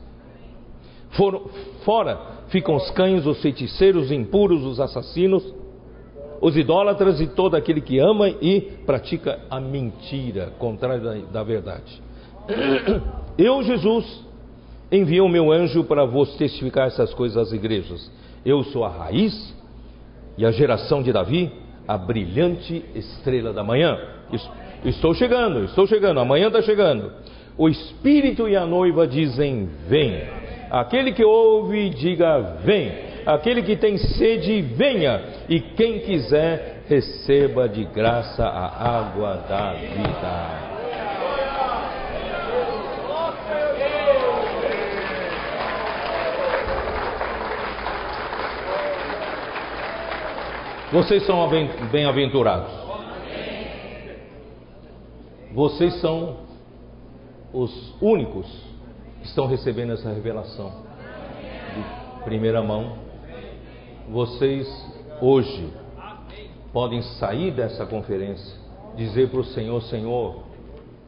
For, fora ficam os cães, os feiticeiros, os impuros, os assassinos, os idólatras e todo aquele que ama e pratica a mentira, contrária da, da verdade. Eu, Jesus, enviei o meu anjo para vos testificar essas coisas às igrejas. Eu sou a raiz e a geração de Davi, a brilhante estrela da manhã. Estou chegando, estou chegando, amanhã está chegando. O Espírito e a noiva dizem: Vem. Aquele que ouve, diga: Vem. Aquele que tem sede, venha. E quem quiser, receba de graça a água da vida. Vocês são bem-aventurados. Vocês são os únicos que estão recebendo essa revelação de primeira mão. Vocês hoje podem sair dessa conferência, dizer para o Senhor: Senhor,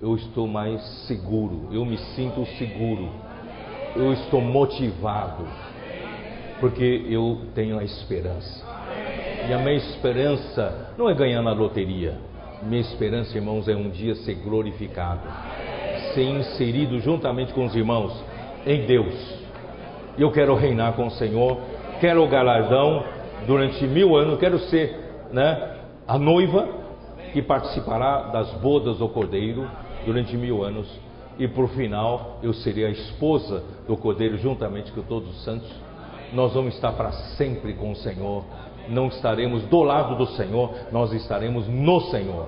eu estou mais seguro, eu me sinto seguro, eu estou motivado, porque eu tenho a esperança. E a minha esperança não é ganhar na loteria, minha esperança, irmãos, é um dia ser glorificado, ser inserido juntamente com os irmãos em Deus. Eu quero reinar com o Senhor, quero o galardão durante mil anos, quero ser né, a noiva que participará das bodas do Cordeiro durante mil anos. E por final eu serei a esposa do Cordeiro juntamente com todos os santos. Nós vamos estar para sempre com o Senhor não estaremos do lado do Senhor, nós estaremos no Senhor.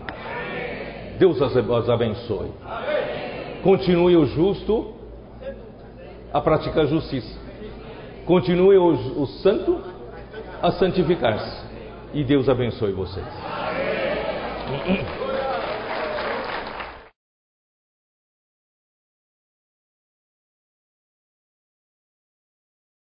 Deus as abençoe. Continue o justo a praticar justiça. Continue o, o santo a santificar-se. E Deus abençoe vocês.